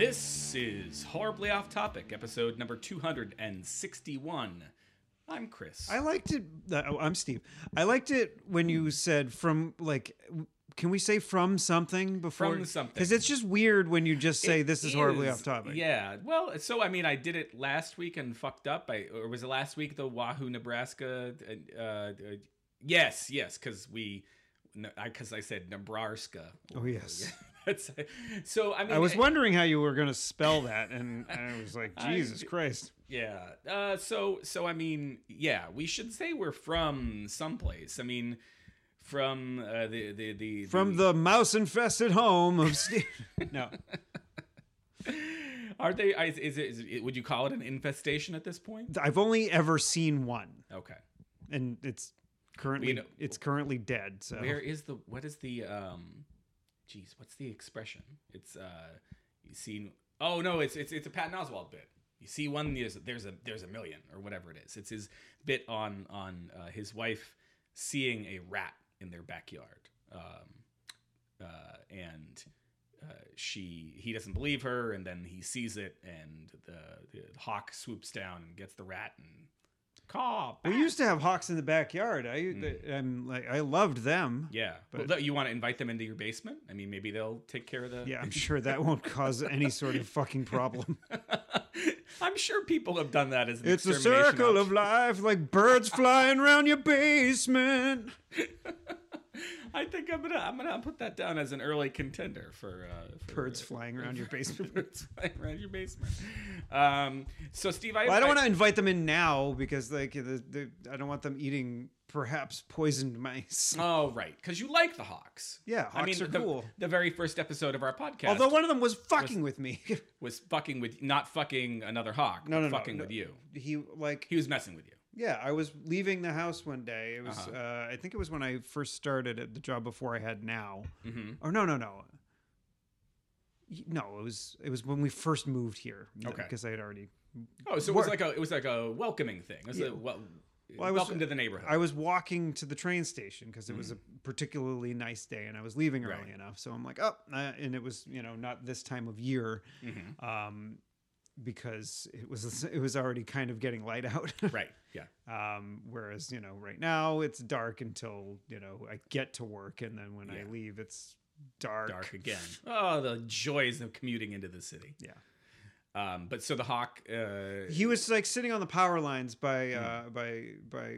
This is Horribly Off Topic, episode number 261. I'm Chris. I liked it. Uh, oh, I'm Steve. I liked it when you said from like. Can we say from something before? From something. Because it's just weird when you just say It this is horribly is, off topic. Yeah. Well, so I mean, I did it last week and fucked up. I or was it last week the Wahoo, Nebraska? Uh, uh, yes, yes, because we, because I said Nebraska. Oh yes. So I mean, I was it- wondering how you were going to spell that, and I was like, I- Jesus Christ. Yeah. Uh, so so I mean, yeah, we should say we're from someplace. I mean, from uh, the, the the From the mouse infested home of Steve. no. Are they? Is, it, is it? Would you call it an infestation at this point? I've only ever seen one, Okay. and it's currently know- it's currently dead. So Where is the? What is the? Um, geez, what's the expression? It's uh, you see. Oh no, it's it's it's a Patton Oswalt bit. You see one, there's there's a there's a million or whatever it is. It's his bit on on uh, his wife seeing a rat in their backyard, um, uh, and uh, she he doesn't believe her, and then he sees it, and the, the hawk swoops down and gets the rat and caw. we used to have hawks in the backyard. I Hmm. I'm like I loved them. Yeah, But- but you want to invite them into your basement? I mean, maybe they'll take care of the. Yeah, I'm sure that won't cause any sort of fucking problem. I'm sure people have done that as an It's a circle of life, like birds flying around your basement. I think I'm gonna I'm gonna put that down as an early contender for, uh, for Birds flying around your basement. birds flying around your basement. Um, so Steve, I, Well, I don't want to invite them in now because, like, the, the, I don't want them eating perhaps poisoned mice. Oh right, because you like the Hawks. Yeah, I mean, Hawks are the, cool. The very first episode of our podcast Although one of them was fucking with me. was fucking with not fucking another hawk, No, but no, no, fucking no. with you. he like, He was messing with you. Yeah, I was leaving the house one day. It was, Uh-huh. uh, I think it was when I first started at the job before I had now. hmm Or no, no, no. No, it was it was when we first moved here. Okay. because I had already Oh, so it was like a it was like a welcoming thing. It was Yeah. a, well, Well, I was- welcome to the neighborhood. I was walking to the train station because it was a particularly nice day and I was leaving early Mm. Right. enough. So I'm like, oh, and it was, you know, not this time of year Mhm. um, because it was it was already kind of getting light out. right. Yeah. um, whereas, you know, right now it's dark until, you know, I get to work and then when Yeah. I leave it's dark. Dark again. Oh, the joys of commuting into the city. Yeah. Um, but so the hawk. Uh, He was like sitting on the power lines by Hmm. uh, by by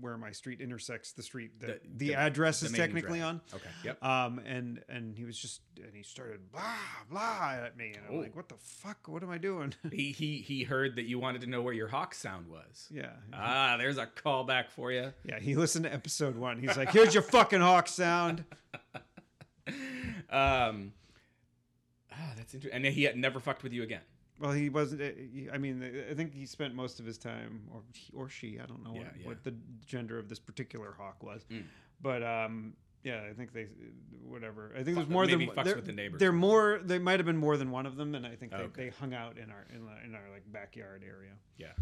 where my street intersects the street that The- the, the- address the is technically on. Okay. Yep. Um, and and he was just and he started blah blah at me, and I'm Oh. like, what the fuck? What am I doing? he he he heard that you wanted to know where your hawk sound was. yeah, Ah, there's a callback for you. yeah. He listened to episode one. He's like, here's your fucking hawk sound. Um. Ah, that's interesting. And he had never fucked with you again. Well, he wasn't. uh, I mean, I think he spent most of his time, or he, or she. I don't know Yeah, what, yeah. what the gender of this particular hawk was, Mm. but um, yeah, I think they, whatever. I think Fuck- there's more than maybe fucks with the neighbors. There more. There might have been more than one of them, and I think they, Okay. they hung out in our in, our- in our like backyard area. Yeah.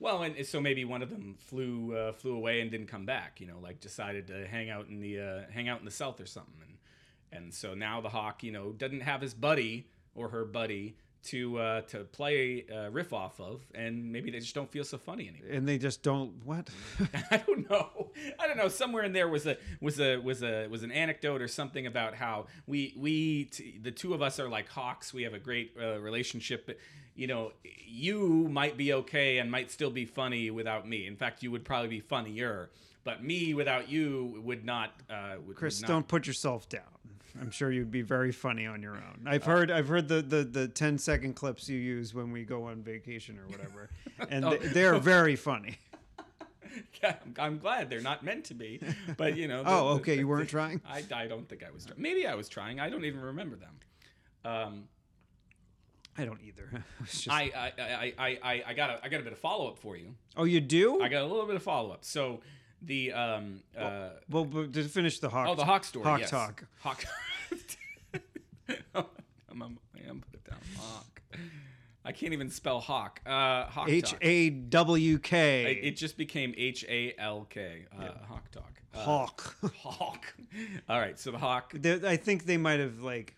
Well, and so maybe one of them flew uh, flew away and didn't come back. You know, like decided to hang out in the uh, hang out in the south or something. And and so now the hawk, you know, doesn't have his buddy or her buddy to uh, to play uh, riff off of, and maybe they just don't feel so funny anymore. And they just don't what? I don't know. I don't know. Somewhere in there was a was a was a was an anecdote or something about how we we t- the two of us are like hawks. We have a great uh, relationship. But, you know, you might be okay and might still be funny without me. In fact, you would probably be funnier. But me without you would not. Uh, would, Chris, would not. don't put yourself down. I'm sure you'd be very funny on your own. I've heard I've heard the, the, the 10 second clips you use when we go on vacation or whatever, and Oh. they, they're very funny. Yeah, I'm- glad they're not meant to be. But you know. the- Oh, the- okay, you weren't trying. I, I don't think I was. Trying. Maybe I was trying. I don't even remember them. Um, I don't either. Just- I, I, I, I, I, I got a, I got a bit of follow up for you. oh, you do? I got a little bit of follow up. So the um uh well, but to finish the hawk. oh the hawk story. Hawk yes. talk. Hawk. I'm, I'm, I am put it down. Hawk. I can't even spell hawk. Uh, hawk H. A W K. It just became H A L K. Uh, Hawk talk. Uh, Hawk. Hawk. All right. So the hawk. I think they might have like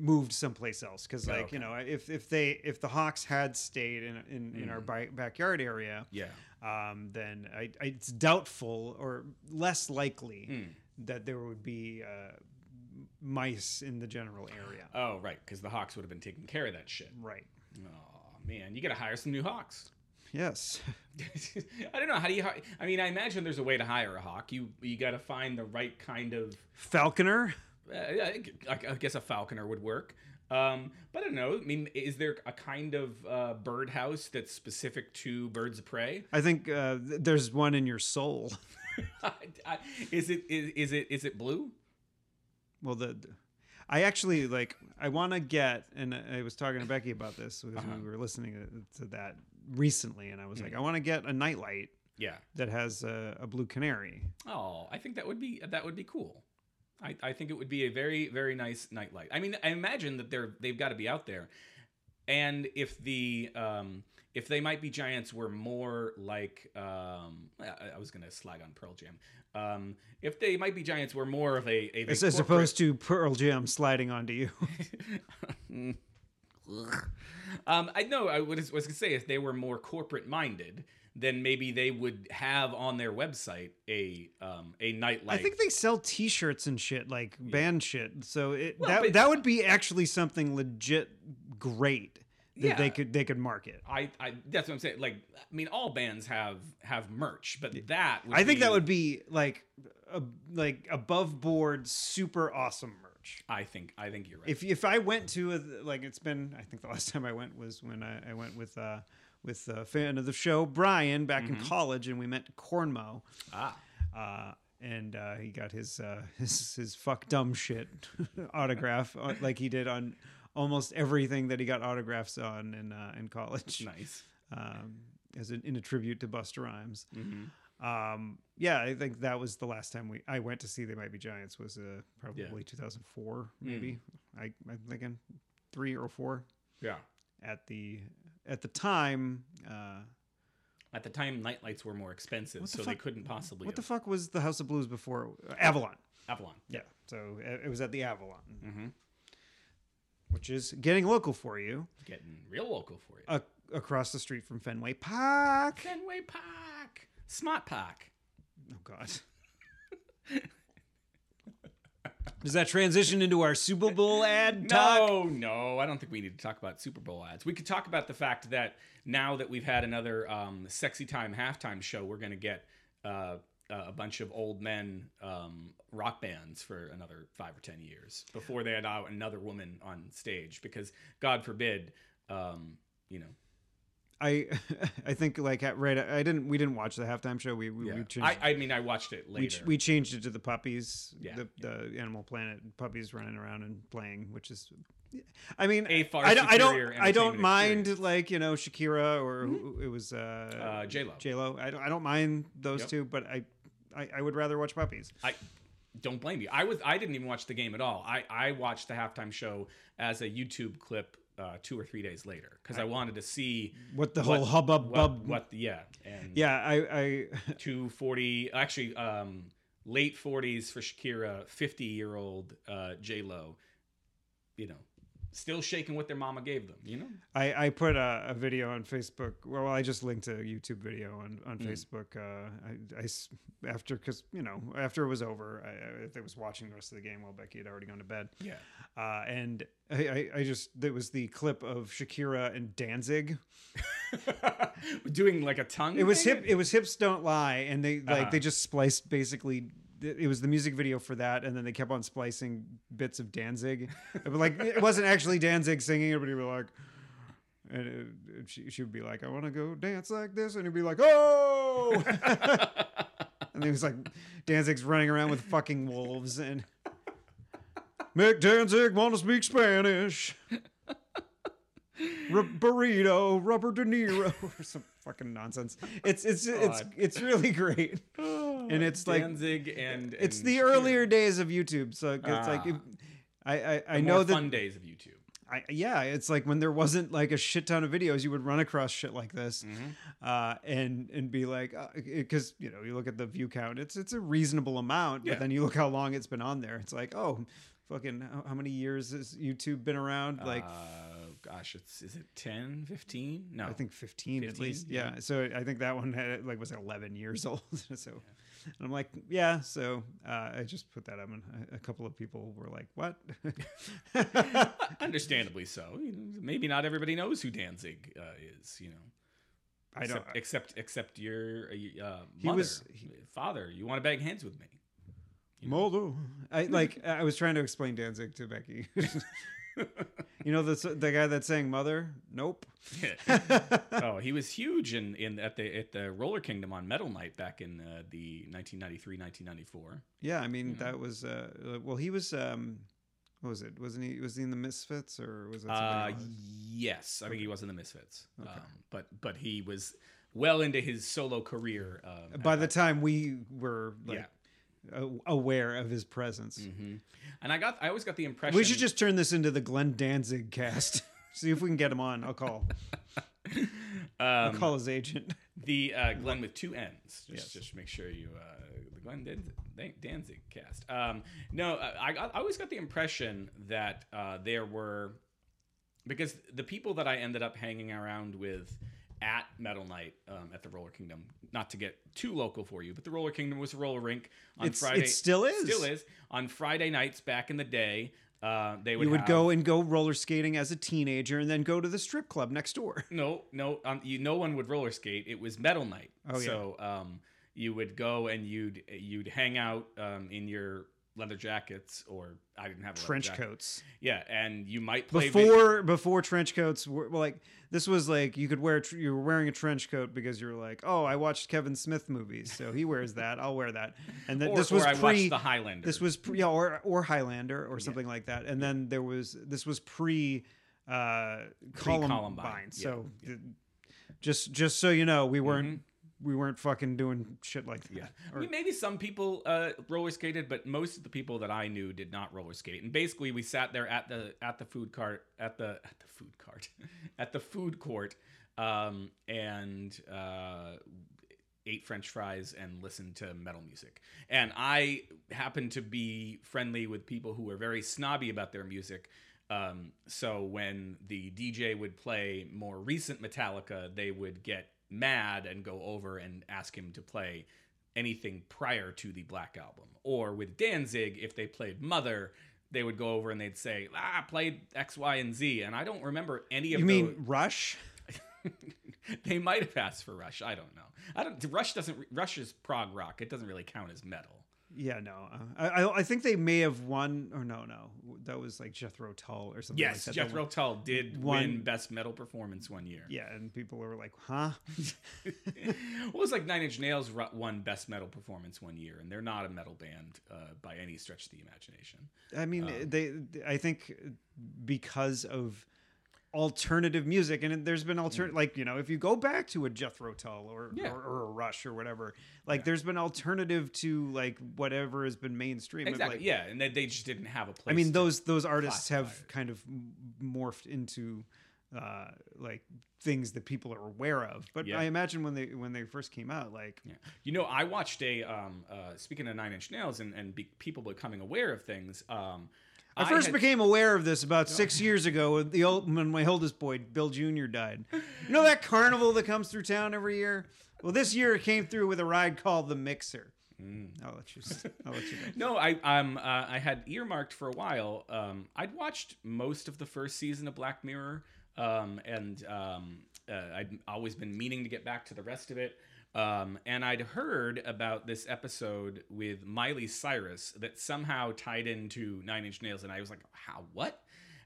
moved someplace else because Oh, like okay. you know if if they if the hawks had stayed in in, in our bi- backyard area Yeah. Um, then I, I, it's doubtful or less likely Hmm. that there would be uh, mice in the general area. Oh, right, because the Hawks would have been taking care of that shit. Right. Oh man, you got to hire some new Hawks. Yes. I don't know. How do you? hi- I mean, I imagine there's a way to hire a hawk. You you got to find the right kind of. Falconer. Uh, I, I guess a falconer would work. Um, but I don't know. I mean, is there a kind of uh, birdhouse that's specific to birds of prey? I think uh, there's one in your soul. Is it is, is it is it blue? Well, the, I actually like. I want to get, and I was talking to Becky about this because Uh-huh. we were listening to, to that recently, and I was like, I want to get a nightlight Yeah. that has a, a blue canary. Oh, I think that would be that would be cool. I, I think it would be a very very nice nightlight. I mean, I imagine that they're they've got to be out there, and if the um, if they might be giants were more like um, I, I was gonna slag on Pearl Jam. Um, if they might be giants were more of a, a As, opposed to Pearl Jam sliding onto you. um, I know I was, was gonna say if they were more corporate minded, then maybe they would have on their website a um, a nightlight. I think they sell T-shirts and shit, like band shit. So it, Well, that that would be actually something legit great that they could they could market. I, I that's what I'm saying. Like, I mean, all bands have have merch, but that would I think be, that would be like a, like above board, super awesome merch. I think I think you're right. If if I went to a, like it's been I think the last time I went was when I, I went with uh with a fan of the show Brian back Mm-hmm. in college and we met Cornmo. ah, uh, and uh, he got his uh, his his fuck dumb shit autograph uh, like he did on almost everything that he got autographs on in uh, in college. nice. Um, as a, in a tribute to Busta Rhymes. hmm Um, yeah, I think that was the last time we I went to see They Might Be Giants was uh, probably 2004 maybe. I I'm thinking three or four Yeah. at the at the time. Uh, At the time, nightlights were more expensive, the so they couldn't possibly. what the fuck was the House of Blues before Avalon? Avalon. Yeah, so it was at the Avalon. Mm-hmm. which is getting local for you, Getting real local for you. uh, across the street from Fenway Park. Fenway Park, Smart Park. Oh God. Does that transition into our Super Bowl ad talk? No, no, I don't think we need to talk about Super Bowl ads. We could talk about the fact that now that we've had another um, sexy time halftime show, we're going to get uh, a bunch of old men um, rock bands for another five or ten years before they allow another woman on stage. Because God forbid, um, you know, I I think like right. I didn't. We didn't watch the halftime show. We we, yeah. we changed. I, I mean, I watched it we, later. ch- we changed it to the puppies, Yeah. the, the Animal Planet puppies running around and playing, which is, I mean, A far I don't, I don't, I don't mind experience. like you know Shakira or who, it was uh, Uh, J-Lo. J Lo. I don't, I don't mind those Yep. two, but I, I, I would rather watch puppies. I don't blame you. I was I didn't even watch the game at all. I I watched the halftime show as a YouTube clip uh, two or three days later because I wanted to see What the what- whole hubbub what, bub? what yeah and Yeah, I, I two forty actually um late forties for Shakira, fifty year old uh, J Lo, you know, still shaking what their mama gave them. You know, I, I put a, a video on Facebook. Well, I just linked a YouTube video on, on Mm. Facebook. Uh, I, I after because you know after it was over, I, I was watching the rest of the game while Becky had already gone to bed. yeah. Uh, and I, I, I just there was the clip of Shakira and Danzig. Doing like a tongue. It was thing? hip. It was hips don't lie, and they like Uh-huh. they just spliced basically. It was the music video for that, and then they kept on splicing bits of Danzig. But like it wasn't actually Danzig singing Everybody he'd be like, and it, it- she, she would be like, "I want to go dance like this," and he'd be like, "Oh!" and he was like, Danzig's running around with fucking wolves, and Mick Danzig want to speak Spanish. R- burrito, Robert De Niro, or some fucking nonsense. It's it's it's it's really great, and it's like Danzig and it's and the Shakira. earlier days of YouTube. So it's like Ah. it- I I, I The know that fun days of YouTube. I, yeah, it's like when there wasn't like a shit ton of videos, you would run across shit like this, Mm-hmm. uh, and and be like, because you know you look at the view count, it's it's a reasonable amount, Yeah. but then you look how long it's been on there, it's like oh, fucking how, how many years has YouTube been around? Like uh, gosh, it's is it 10, 15? No, I think 15, at least. yeah. Yeah. So I think that one had like was 11 years old. so and I'm like, yeah. So uh, I just put that up, and a, a couple of people were like, "What?" understandably so. Maybe not everybody knows who Danzig uh, is. You know, I don't. except except, your uh, He mother, was- he- father. You want to bag hands with me? Moldo. I like. I was trying to explain Danzig to Becky. you know the the guy that sang "Mother"? Nope. oh, he was huge in, in at the at the Roller Kingdom on Metal Night back in uh, the 1993 1994. Yeah, I mean Yeah. that was. Uh, uh, well, he was. Um, what was it? Wasn't he? Was he in the Misfits or was that Uh, yes, I think he was in the Misfits. Okay. Um, but but he was well into his solo career. Um, By the time we were like yeah, aware of his presence. hmm and I got I always got the impression We should just turn this into the Glenn Danzig cast. See if we can get him on. I'll call. I'll um, call his agent. the uh, Glenn with two N's. Just Yes. just make sure you uh, the Glenn Dan- Dan- Danzig cast. Um, no, I, got, I always got the impression that uh, there were because the people that I ended up hanging around with at Metal Night um, at the Roller Kingdom. Not to get too local for you, but the Roller Kingdom was a roller rink on It's, Friday. it still is. Still is on Friday nights back in the day. Uh, they would You would have- go and go roller skating as a teenager, and then go to the strip club next door. No, no, um, you, no one would roller skate. It was metal night. Oh, yeah. So um, you would go and you'd you'd hang out um, in your leather jackets, or I didn't have Trench coats. Yeah, and you might play Before before trench coats were well, like this was like you could wear you were wearing a trench coat because you were like oh I watched Kevin Smith movies so he wears that I'll wear that. And then or, this was or I pre watched the Highlander. this was pre, yeah or or Highlander or something like that. And then there was this was pre uh Columbine, Pre-Columbine, so th- just just so you know we weren't Mhm. We weren't fucking doing shit like that. Yeah, I mean, maybe some people uh, roller skated, but most of the people that I knew did not roller skate. And basically, we sat there at the at the food cart at the at the food cart at the food court um, and uh, ate French fries and listened to metal music. And I happened to be friendly with people who were very snobby about their music. Um, so when the DJ would play more recent Metallica, they would get mad and go over and ask him to play anything prior to the Black Album. Or with Danzig, if they played Mother, they would go over and they'd say, "Ah, played X, Y, and Z." And I don't remember any of them. you those. mean Rush? they might have asked for Rush. I don't know. I don't. Rush doesn't. Rush is prog rock. It doesn't really count as metal. Yeah, no. Uh, I I- I think they may have won or no no that was like Jethro Tull or something. Yes, like that. Jethro Tull did one- win Best Metal Performance one year. Yeah, and people were like, "Huh." well, it was like Nine Inch Nails won Best Metal Performance one year, and they're not a metal band uh, by any stretch of the imagination. I mean, Um, they. I think because of alternative music, and there's been alternate, like you know, if you go back to a Jethro Tull or Mm. Yeah. or, or a Rush or whatever, like there's been alternative to like whatever has been mainstream. Exactly. like- yeah, and they, they just didn't have a place. I mean, those those artists have it. kind of morphed into uh, like things that people are aware of. But Yeah. I imagine when they when they first came out, like Yeah. You know, I watched a um, uh, speaking of Nine Inch Nails and and be, people becoming aware of things. Um, I first had- became aware of this about six years ago when the old when my oldest boy Bill Jr. died. You know that carnival that comes through town every year? Well, this year it came through with a ride called the Mixer. Mm. I'll let you. I'll let you go. No, I um uh, I had earmarked for a while. Um, I'd watched most of the first season of Black Mirror, um, and um, uh, I'd always been meaning to get back to the rest of it. Um, and I'd heard about this episode with Miley Cyrus that somehow tied into Nine Inch Nails, and I was like, "How? What?"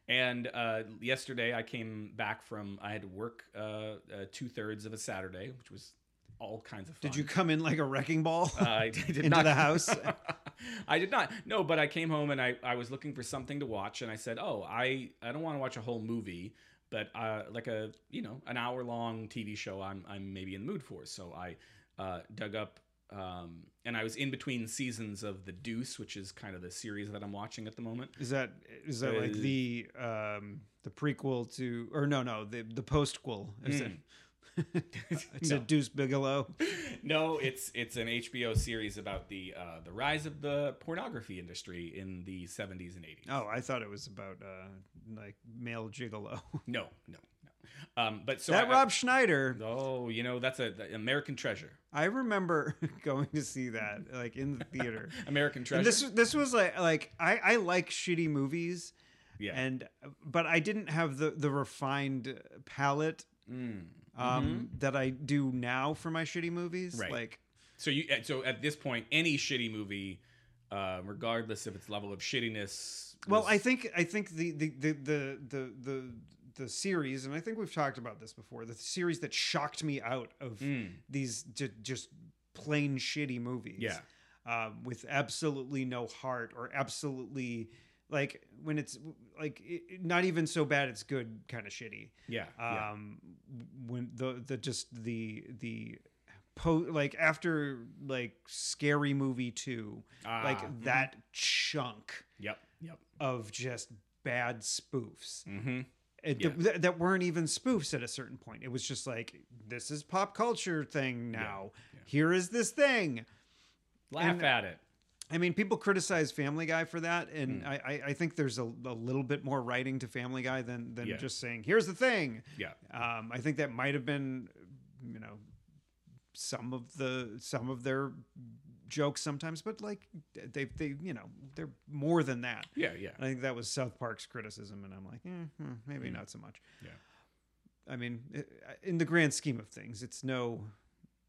And uh, yesterday I came back from I had to work uh, uh, two thirds of a Saturday, which was all kinds of fun. Did you come in like a wrecking ball? Uh, I did Into not. the house? I did not. No, but I came home and I, I was looking for something to watch, and I said, "Oh, I, I don't want to watch a whole movie, but uh, like a you know an hour long TV show, I'm I'm maybe in the mood for." So I uh, dug up, um, and I was in between seasons of The Deuce, which is kind of the series that I'm watching at the moment. Is that is that like Uh, the um the prequel to or no no the the postquel? Is Mm. it- It's No. a Deuce Bigalow. no, it's it's an HBO series about the uh, the rise of the pornography industry in the 70s and 80s. Oh, I thought it was about uh, like male gigolo. No, no, no. Um, but so that I- Rob Schneider. Oh, you know that's a the American Treasure. I remember going to see that like in the theater. American Treasure. And this this was like like I I like shitty movies yeah. and but I didn't have the the refined palette Mm. Um that I do now for my shitty movies. Right. Like So you so at this point, any shitty movie, uh, regardless of its level of shittiness. well, I think I think the the the the the the, the series and I think we've talked about this before. The series that shocked me out of Mm. these j- just plain shitty movies. Yeah. um, with absolutely no heart or absolutely like when it's like it, not even so bad it's good kind of shitty yeah, yeah. um when the the just the the po like after like scary movie 2 Ah, like mhm. that chunk Yep, yep. of just bad spoofs Mm-hmm. it, Yeah. th- that weren't even spoofs at a certain point. It was just like, this is pop culture thing now. yeah. Here is this thing. Laugh And- at it. I mean, people criticize Family Guy for that, and I, I, I think there's a, a little bit more writing to Family Guy than than Yeah. just saying, "Here's the thing." Yeah. Um, I think that might have been, you know, some of the some of their jokes sometimes, but like they they you know they're more than that. Yeah, yeah. I think that was South Park's criticism, and I'm like, eh, hmm, maybe Mm. not so much. Yeah. I mean, in the grand scheme of things, it's no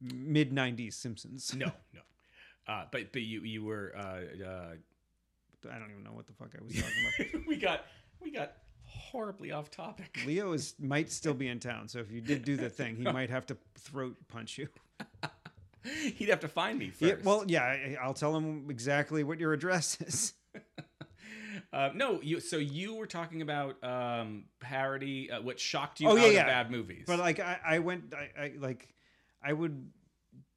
mid '90s Simpsons. No, no. Uh, but but you you were uh, uh, I don't even know what the fuck I was talking about. we got we got horribly off topic. Leo is might still be in town, so if you did do the thing, he might have to throat punch you. He'd have to find me first. Yeah, well, yeah, I- I'll tell him exactly what your address is. uh, no, you. So you were talking about um, parody. Uh, what shocked you Oh, out yeah, of yeah. bad movies? But like, I, I went, I, I like, I would,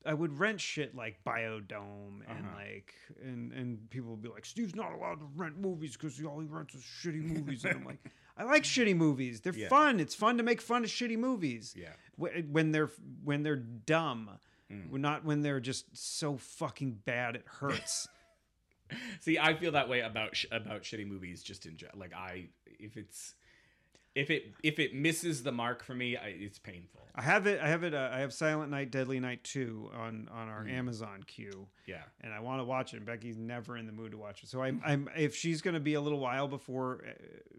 I would rent shit like Bio-Dome and Uh-huh. like, and and people would be like, Steve's not allowed to rent movies because all he rents is shitty movies, and I'm like, I like shitty movies. They're Yeah. fun. It's fun to make fun of shitty movies. yeah. When they're when they're dumb, Mm. Not when they're just so fucking bad it hurts. See, I feel that way about sh- about shitty movies. Just in general, like I, if it's if it if it misses the mark for me, I, it's painful. I have it. I have it. Uh, I have Silent Night, Deadly Night two on on our Amazon queue, Yeah. and I want to watch it. And Becky's never in the mood to watch it, so I'm. I'm if she's going to be a little while before, uh,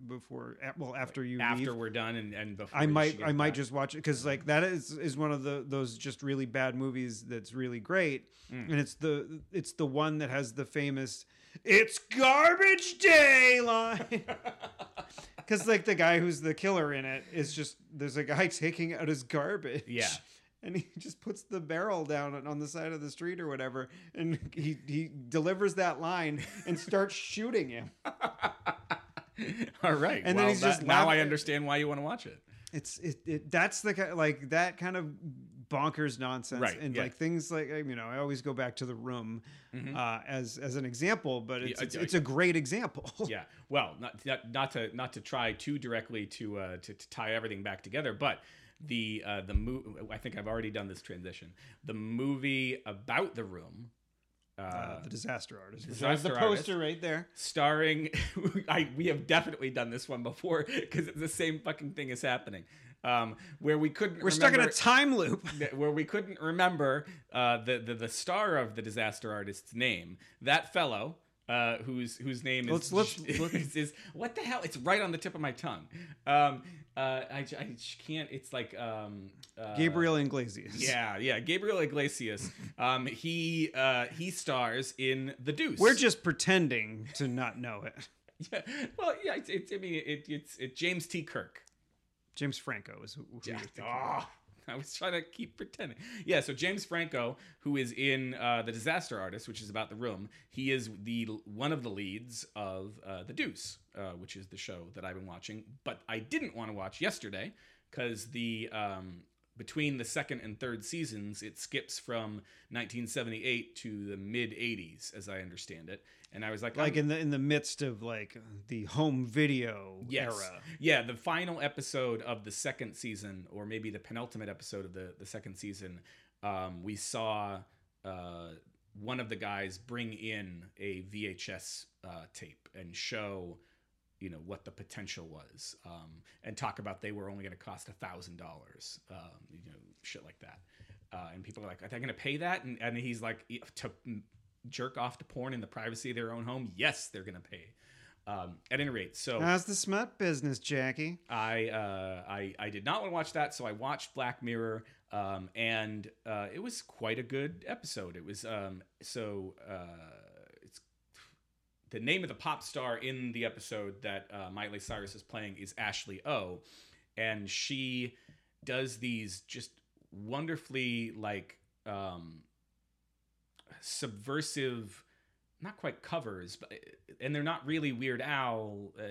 before well after you After leave, we're done and and before I might. I might back. just watch it because like that is is one of the those just really bad movies that's really great, Mm. and it's the it's the one that has the famous "It's garbage day" line. Because like the guy who's the killer in it is just there's a guy taking out his garbage. Yeah. And he just puts the barrel down on- the side of the street or whatever, and he he delivers that line and starts shooting him. All right. And then he's that- just now I understand why you want to watch it. It's it, it that's the kind like that kind of bonkers nonsense Right, and yeah. like things like you know I always go back to the room uh, as as an example, but it's Mm-hmm. It's, it's a great example. yeah. Well, not, not not to not to try too directly to uh, to, to tie everything back together, but the uh, the movie. I think I've already done this transition. The movie about the room, uh, Uh, the disaster artist. There's Disaster the Artist. poster right there. starring. I we have definitely done this one before because the same fucking thing is happening. Um, where we couldn't. We're stuck in a time loop. where we couldn't remember uh, the, the the star of the disaster artist's name. That fellow, uh, whose whose name is, Let's- let's- let's- is, is- what the hell? It's right on the tip of my tongue. Um, uh, I, I can't. It's like um, uh, Gabriel Iglesias. Yeah, yeah, Gabriel Iglesias. Um, he uh, he stars in The Deuce. We're just pretending to not know it. yeah, well, yeah. It's, it's I mean, it, it's it's James T. Kirk. James Franco is who, who Yeah. you're thinking. Oh, I was trying to keep pretending. Yeah, so James Franco, who is in uh, the Disaster Artist, which is about the room, he is the one of the leads of uh, the Deuce, uh, which is the show that I've been watching. But I didn't want to watch yesterday because the um, between the second and third seasons, it skips from 1978 to the mid 80s, as I understand it. And I was like, like I'm- in the in the midst of like the home video Yes. era. Yeah, the final episode of the second season, or maybe the penultimate episode of the, the second season, um, we saw uh, one of the guys bring in a VHS uh, tape and show, you know, what the potential was, um, and talk about they were only going to cost a thousand dollars, um, you know, shit like that. Uh, and people are like, "Are they going to pay that?" And, and he's like, "To jerk off to porn in the privacy of their own home? Yes, they're going to pay." Um, at any rate, so How's the smut business, Jackie? I, uh, I I did not want to watch that, so I watched Black Mirror, um, and uh, it was quite a good episode. It was um, so uh, the name of the pop star in the episode that uh, Miley Cyrus is playing is Ashley O, and she does these just wonderfully like um, subversive not quite covers, but and they're not really Weird Al. Uh,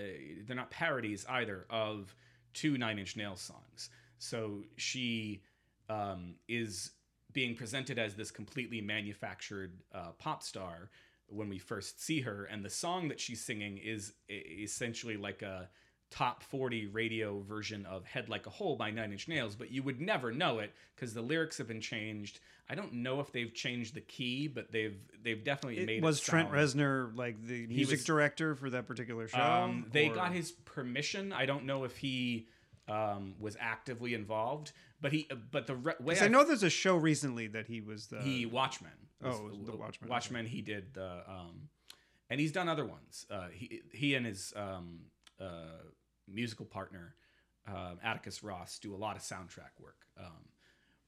they're not parodies either of two Nine Inch Nails songs. So she um, is being presented as this completely manufactured uh, pop star when we first see her, and the song that she's singing is essentially like a top 40 radio version of Head Like a Hole by Nine Inch Nails, but you would never know it because the lyrics have been changed. I don't know if they've changed the key, but they've they've definitely made It it was Trent Reznor like the music was- director for that particular show? Um, they or- got his permission. I don't know if he um, was actively involved, but he but the re- way 'Cause I know there's a show recently that he was the he Watchmen. Oh, was the Watchmen. Watchmen. He did the um, and he's done other ones. Uh, he he and his um, uh, musical partner um, Atticus Ross do a lot of soundtrack work. Um,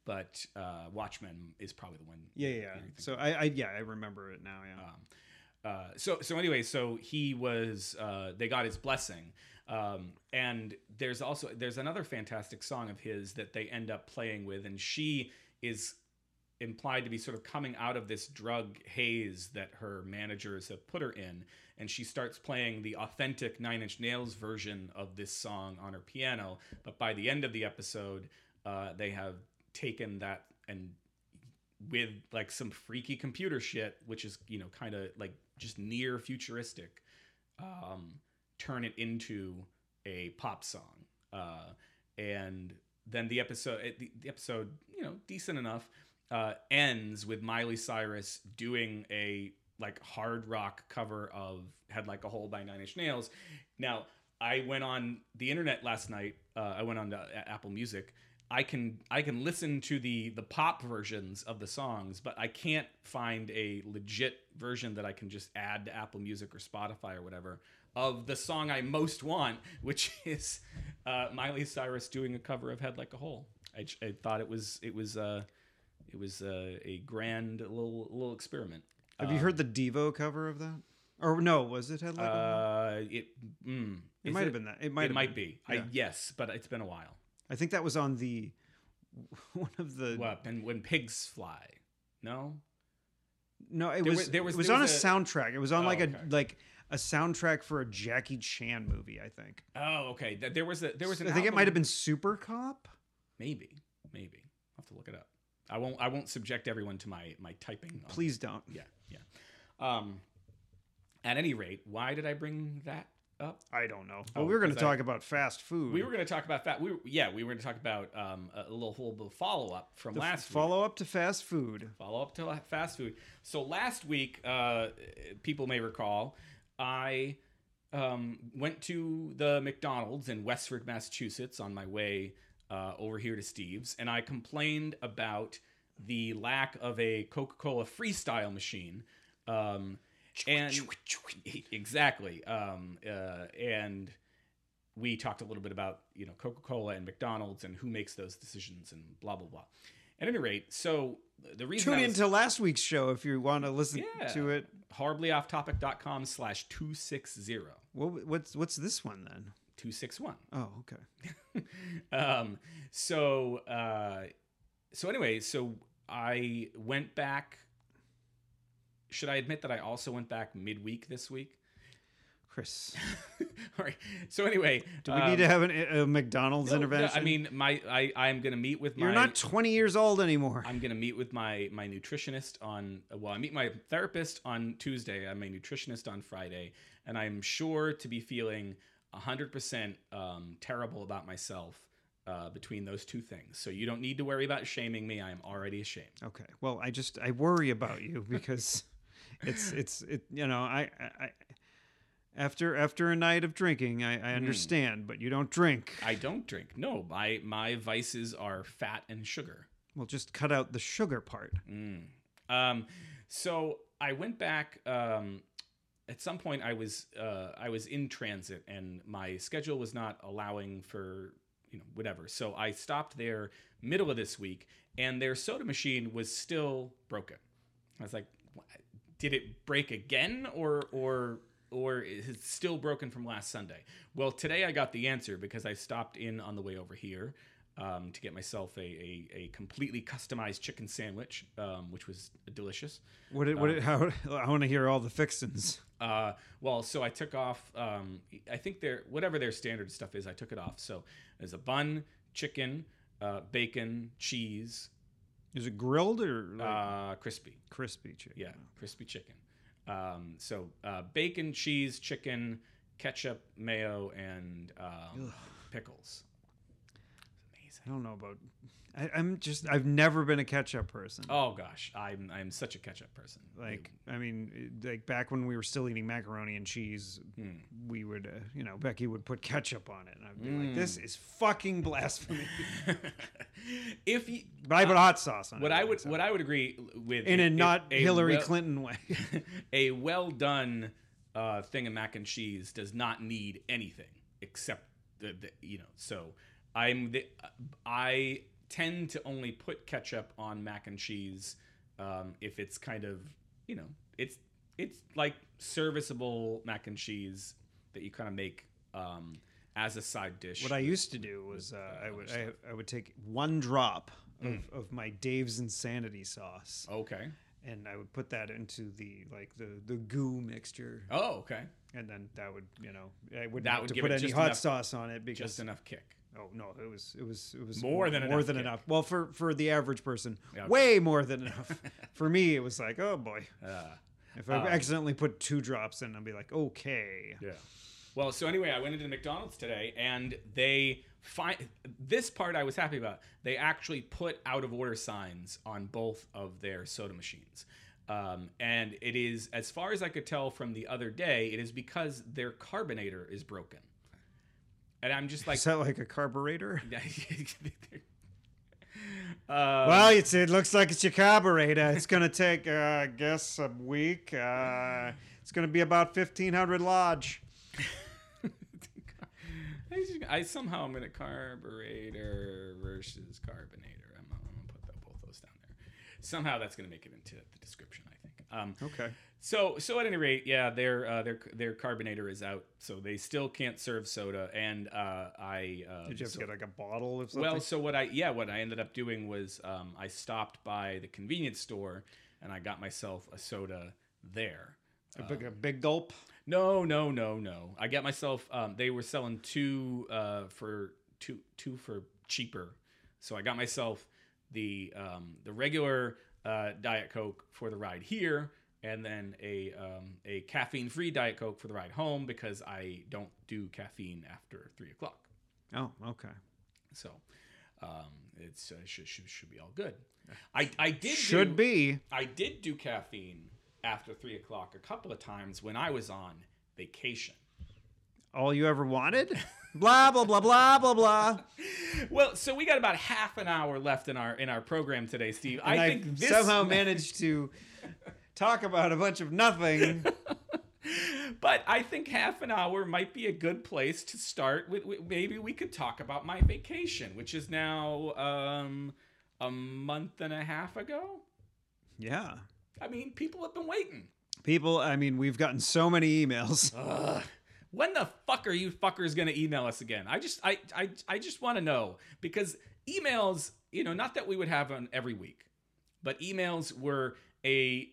but uh, Watchmen is probably the one. yeah yeah. So I, I yeah I remember it now yeah. um, uh, so so anyway, so he was uh, they got his blessing, um, and there's also there's another fantastic song of his that they end up playing with, and she is implied to be sort of coming out of this drug haze that her managers have put her in, and she starts playing the authentic Nine Inch Nails version of this song on her piano. But by the end of the episode, uh, they have taken that and with like some freaky computer shit, which is you know kind of like just near futuristic, um, turn it into a pop song, uh, and then the episode the, the episode you know decent enough uh, ends with Miley Cyrus doing a like hard rock cover of "Head Like a Hole" by Nine Inch Nails. Now I went on the internet last night. Uh, I went on to Apple Music. I can I can listen to the the pop versions of the songs, but I can't find a legit version that I can just add to Apple Music or Spotify or whatever of the song I most want, which is uh, Miley Cyrus doing a cover of "Head Like a Hole." I, I thought it was it was uh, it was uh, a grand little little experiment. Have you heard the Devo cover of that? Or no, was it Head Like a Hole? Uh, it mm, It might have been that. It might It might been. be. I, yes, but it's been a while. I think that was on the one of the What? And when pigs fly? No. No, it There was wa- there was- it was on was a, a- soundtrack. It was on Oh, like okay. a like a soundtrack for a Jackie Chan movie, I think. Oh, okay. There was a there was an. I think it might have been Supercop. Maybe, maybe. I'll have to look it up. I won't. I won't subject everyone to my my typing. on- Please don't. Yeah, yeah. Um. At any rate, why did I bring that up? I don't know. Oh, Well, we were going to 'cause I- talk about fast food. We were going to talk about fat. We were, yeah, we were going to talk about um, a little, little follow up from the last week. follow up to fast food. follow up to fast food. So last week, uh, people may recall, I um, went to the McDonald's in Westford, Massachusetts, on my way uh, over here to Steve's, and I complained about the lack of a Coca-Cola Freestyle machine. Um, and exactly, um, uh, and we talked a little bit about you know Coca-Cola and McDonald's and who makes those decisions and blah blah blah. At any rate, so the reason Tune was, into last week's show if you want to listen Yeah. to it. horriblyofftopic.com slash 260 what's what's this one then? 261 Oh, okay. um so uh so anyway so i went back should i admit that i also went back midweek this week Chris, All right. So anyway, do we um, need to have an, a McDonald's no, no, intervention? I mean, my I I'm gonna meet with my. you're not 20 years old anymore. I'm gonna meet with my my nutritionist on. Well, I meet my therapist on Tuesday. I'm a nutritionist on Friday, and I'm sure to be feeling hundred percent um, terrible about myself uh, between those two things. So you don't need to worry about shaming me. I am already ashamed. Okay. Well, I just I worry about you because it's it's it you know I I. After after a night of drinking, I, Hmm. I understand, but you don't drink. I don't drink. No, my my vices are fat and sugar. Well, just cut out the sugar part. Mm. Um, so I went back. Um, at some point, I was uh, I was in transit, and my schedule was not allowing for you know whatever. So I stopped there middle of this week, and their soda machine was still broken. I was like, did it break again, or or or is it still broken from last Sunday? Well, today I got the answer because I stopped in on the way over here um, to get myself a, a, a completely customized chicken sandwich, um, which was delicious. What it, what Um, it, how I want to hear all the fixins. Uh, well, so I took off. Um, I think their whatever their standard stuff is, I took it off. So there's a bun, chicken, uh, bacon, cheese, Is it grilled or like uh, crispy. crispy chicken? Yeah, crispy chicken. Um, so uh, bacon, cheese, chicken, ketchup, mayo, and um, pickles. It's I don't know about. I, I'm just. I've never been a ketchup person. Oh gosh, I'm I'm such a ketchup person. Like, I mean, like back when we were still eating macaroni and cheese, Hmm. we would, uh, you know, Becky would put ketchup on it, and I'd be Mm. like, "This is fucking blasphemy." if you, But I put hot sauce on what it. I would so- what I would agree with in a if not Hillary well- Clinton way. a well done uh, thing of mac and cheese does not need anything except the, the you know. So I'm the I tend to only put ketchup on mac and cheese um, if it's kind of you know it's it's like serviceable mac and cheese that you kind of make um, as a side dish. what I used to do was uh, I would I, I would take one drop of, Mm. of my Dave's Insanity sauce, okay. and I would put that into the like the the goo mixture, Oh, okay. and then that would you know I wouldn't That have would to give put any hot enough- sauce on it because Just enough kick. Oh no, it was it was it was More than more enough than kick. enough. Well, for for the average person, Yeah, okay. way more than enough. for me, it was like, oh boy, Uh, if I Um, accidentally put two drops in, I'll be like, okay. Yeah. Well, so anyway, I went into McDonald's today, and they find this part I was happy about. They actually put out of order signs on both of their soda machines, um, and it is, as far as I could tell from the other day, it is because their carbonator is broken. And I'm just like, Is that like a carburetor? uh, well, it's, it looks like it's your carburetor. It's gonna take, uh, I guess, a week. Uh, it's gonna be about fifteen hundred lodge. I, just- I somehow I'm in a carburetor versus carbonator. I'm, I'm gonna put that, both those down there. Somehow that's gonna make it into the description. I think. Um, Okay. So so at any rate, yeah, their uh, their their carbonator is out, so they still can't serve soda. And uh, I uh, Did you have so- to get like a bottle of something? well, so what I yeah, what I ended up doing was um, I stopped by the convenience store and I got myself a soda there. a big, a big gulp. No, no, no, no. I got myself. Um, they were selling two uh, for two two for cheaper, so I got myself the um, the regular uh, diet coke for the ride here, and then a um, a caffeine free diet coke for the ride home because I don't do caffeine after three o'clock. Oh, okay. So um, it's uh, should, should should be all good. I I did Should do, be. I did do caffeine after three o'clock a couple of times when I was on vacation. All you ever wanted? blah blah blah blah blah blah. Well, so we got about half an hour left in our in our program today, Steve. And I I think this somehow managed to talk about a bunch of nothing. but I think half an hour might be a good place to start. With, maybe we could talk about my vacation, which is now um, a month and a half ago. Yeah. I mean, people have been waiting. People, I mean, we've gotten so many emails. Ugh. When the fuck are you fuckers gonna email us again? I just I I, I just want to know because emails, you know, not that we would have one every week, but emails were a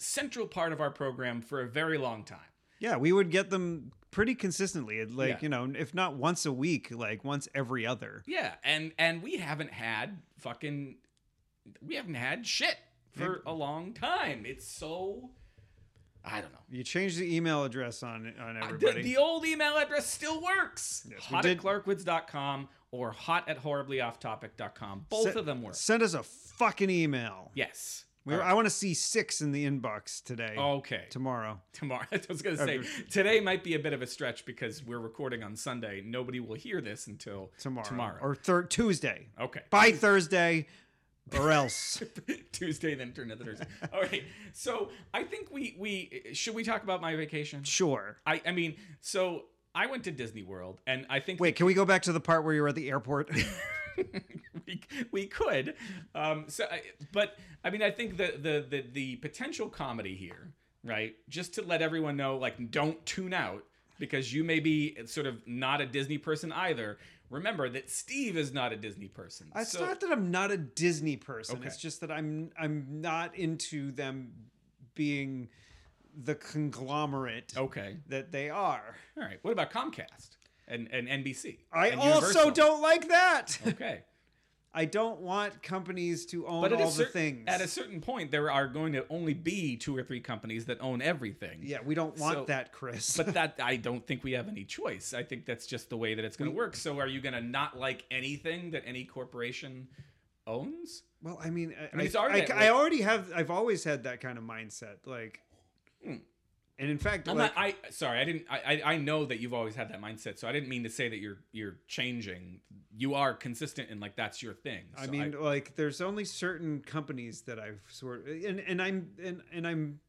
central part of our program for a very long time. Yeah, we would get them pretty consistently. Like, Yeah. you know, if not once a week, like once every other. Yeah, and and we haven't had fucking we haven't had shit for a long time. It's so I don't know. You change the email address on on everybody. The, the old email address still works. Yes, hot at clarkwoods.com or hot at horriblyofftopic.com. Both Se- of them work. Send us a fucking email. Yes. We, right. Oh. I want to see six in the inbox today. Okay. Tomorrow. Tomorrow. I was going to say, today might be a bit of a stretch because we're recording on Sunday. Nobody will hear this until Tomorrow. Tomorrow. Or thir- Tuesday. okay. By Thursday or else. Tuesday, then turn to Thursday. All right. So I think we we should we talk about my vacation. sure. I I mean, so I went to Disney World, and I think Wait, can we go back to the part where you were at the airport? we, we could. Um, so, I, but I mean, I think the, the the the potential comedy here, right? Just to let everyone know, like, don't tune out because you may be sort of not a Disney person either. Remember that Steve is not a Disney person. it's so, not that I'm not a Disney person. Okay. It's just that I'm I'm not into them being the conglomerate okay. that they are. All right. What about Comcast and and NBC? I and also Universal? don't like that. Okay. I don't want companies to own But all the cer- things. at a certain point, there are going to only be two or three companies that own everything. yeah, we don't want So- that, Chris. but that I don't think we have any choice. I think that's just the way that it's going to work. So are you going to not like anything that any corporation owns? well, I mean, I, mean, I, already I, I already have. I've always had that kind of mindset. Like. And in fact, I'm like, not. I sorry. I didn't. I, I I know that you've always had that mindset. So I didn't mean to say that you're you're changing. You are consistent and like that's your thing. I So mean, like, there's only certain companies that I've sort of, and and I'm and and I'm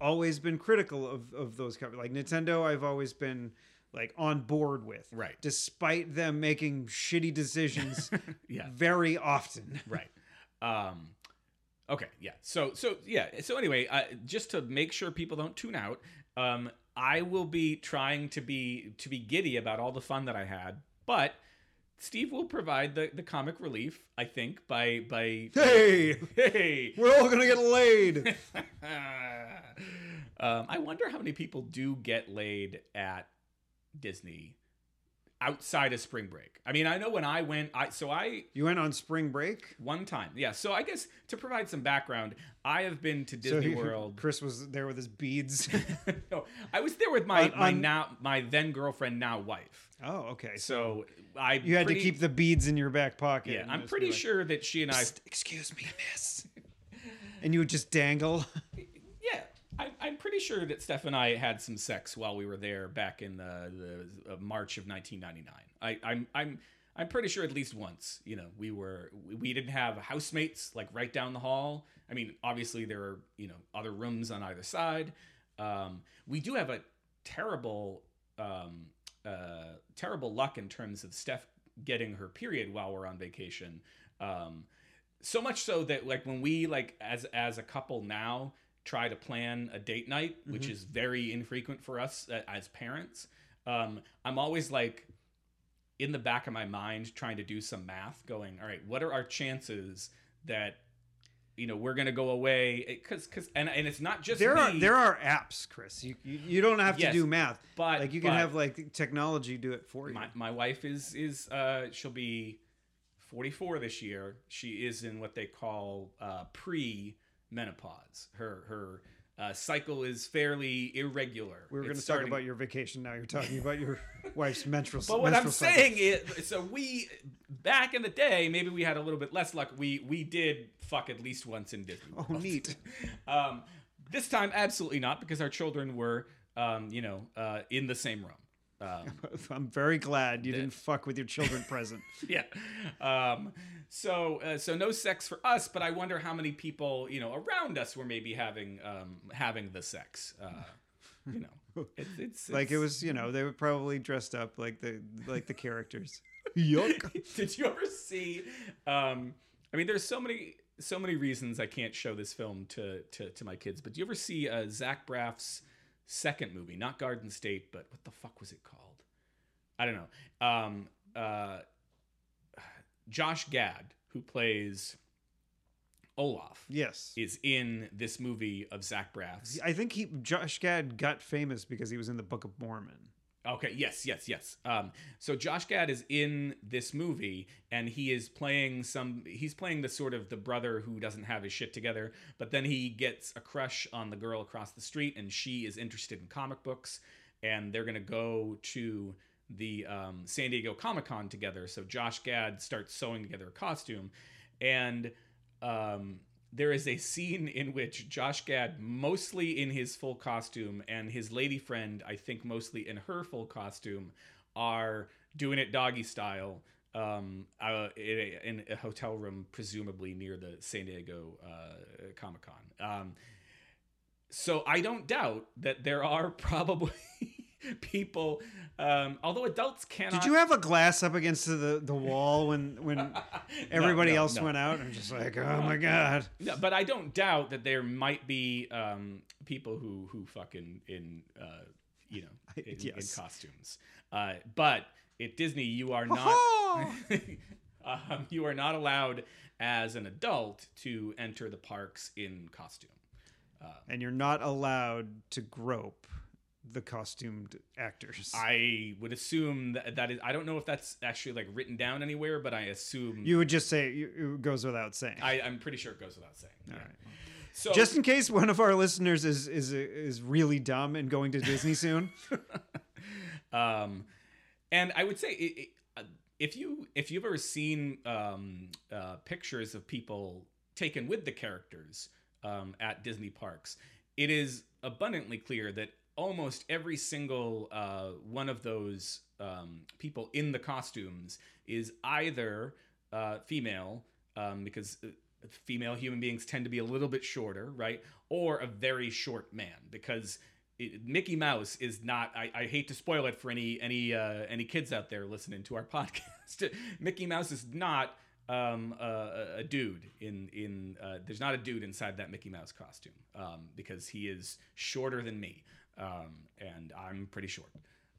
always been critical of of those companies. Like Nintendo, I've always been like on board with, Right. Despite them making shitty decisions yeah. very often. right um okay yeah. So so yeah. So anyway uh, just to make sure people don't tune out um i will be trying to be to be giddy about all the fun that i had but steve will provide the the comic relief i think by by Hey, hey! We're all gonna get laid. um i wonder how many people do get laid at disney outside of spring break i mean i know when i went i so i You went on spring break. one time, yeah. So I guess to provide some background, I have been to Disney so he- World. Chris was there with his beads. no, I was there with my On- my on- now my then girlfriend, now wife. oh, okay. So So I you had pretty- to keep the beads in your back pocket. Yeah, I'm pretty like, sure that she and I. "Psst, excuse me, miss. and you would just dangle. I'm pretty sure that Steph and I had some sex while we were there back in the, the uh, March of 1999. I, I'm I'm I'm pretty sure at least once. You know, we were we- we didn't have housemates like right down the hall. I mean, obviously there are you know other rooms on either side. Um, we do have a terrible um, uh, terrible luck in terms of Steph getting her period while we're on vacation. Um, so much so that like when we like as as a couple now try to plan a date night which is very infrequent for us uh, as parents um i'm always like in the back of my mind trying to do some math going all right what are our chances that you know we're gonna go away because because and, and it's not just there are there are apps, Chris. You you, you don't have to do math. but like you can have like technology do it for you. my, my wife is is uh she'll be 44 this year she is in what they call uh pre menopause her her uh, cycle is fairly irregular we were going to talk about your vacation. Now you're talking about your wife's menstrual. Cycle. But what i'm cycle. saying is so we back in the day maybe we had a little bit less luck we we did fuck at least once in disney Oh, neat. um this time absolutely not because our children were um you know uh in the same room um I'm very glad you didn't fuck with your children present. yeah. Um, so uh, so no sex for us, but I wonder how many people you know around us were maybe having um, having the sex. Uh, you know, it's, it's, like it was, you know, they were probably dressed up like the like the characters. Yuck. Did you ever see? Um, I mean, there's so many so many reasons I can't show this film to to, to my kids. But do you ever see uh, Zach Braff's second movie? Not Garden State, but what the fuck was it called? I don't know. Um, uh, Josh Gad, who plays Olaf, Yes. is in this movie of Zach Braff's. I think he Josh Gad got famous because he was in the Book of Mormon. Okay, yes, yes, yes. Um, so Josh Gad is in this movie, and he is playing some. He's playing the sort of the brother who doesn't have his shit together, but then he gets a crush on the girl across the street, and she is interested in comic books, and they're gonna go to the um, San Diego Comic Con together. So Josh Gad starts sewing together a costume, and um, there is a scene in which Josh Gad, mostly in his full costume, and his lady friend, I think mostly in her full costume, are doing it doggy style um, uh, in, a, in a hotel room, presumably near the San Diego uh, Comic Con. Um, so I don't doubt that there are probably people, um, although adults cannot. Did you have a glass up against the, the wall when when everybody no, else no. went out? I'm just like, oh my god. No, but I don't doubt that there might be um, people who who fucking in uh, you know in, Yes. in costumes. Uh, but at Disney, you are not um, you are not allowed as an adult to enter the parks in costume. And you're not allowed to grope the costumed actors. I would assume that that is. I don't know if that's actually like written down anywhere, but I assume you would just say it goes without saying. I, I'm pretty sure it goes without saying. All Yeah. right. So Just in case one of our listeners is is is really dumb and going to Disney soon. um, and I would say it, it, if you if you've ever seen um, uh, pictures of people taken with the characters um, at Disney parks, it is abundantly clear that almost every single uh, one of those um, people in the costumes is either uh, female um, because uh, female human beings tend to be a little bit shorter, right? Or a very short man because it, Mickey Mouse is not. I, I hate to spoil it for any any uh, any kids out there listening to our podcast. Mickey Mouse is not um, a, a dude in in. Uh, there's not a dude inside that Mickey Mouse costume um, because he is shorter than me, um, and I'm pretty short.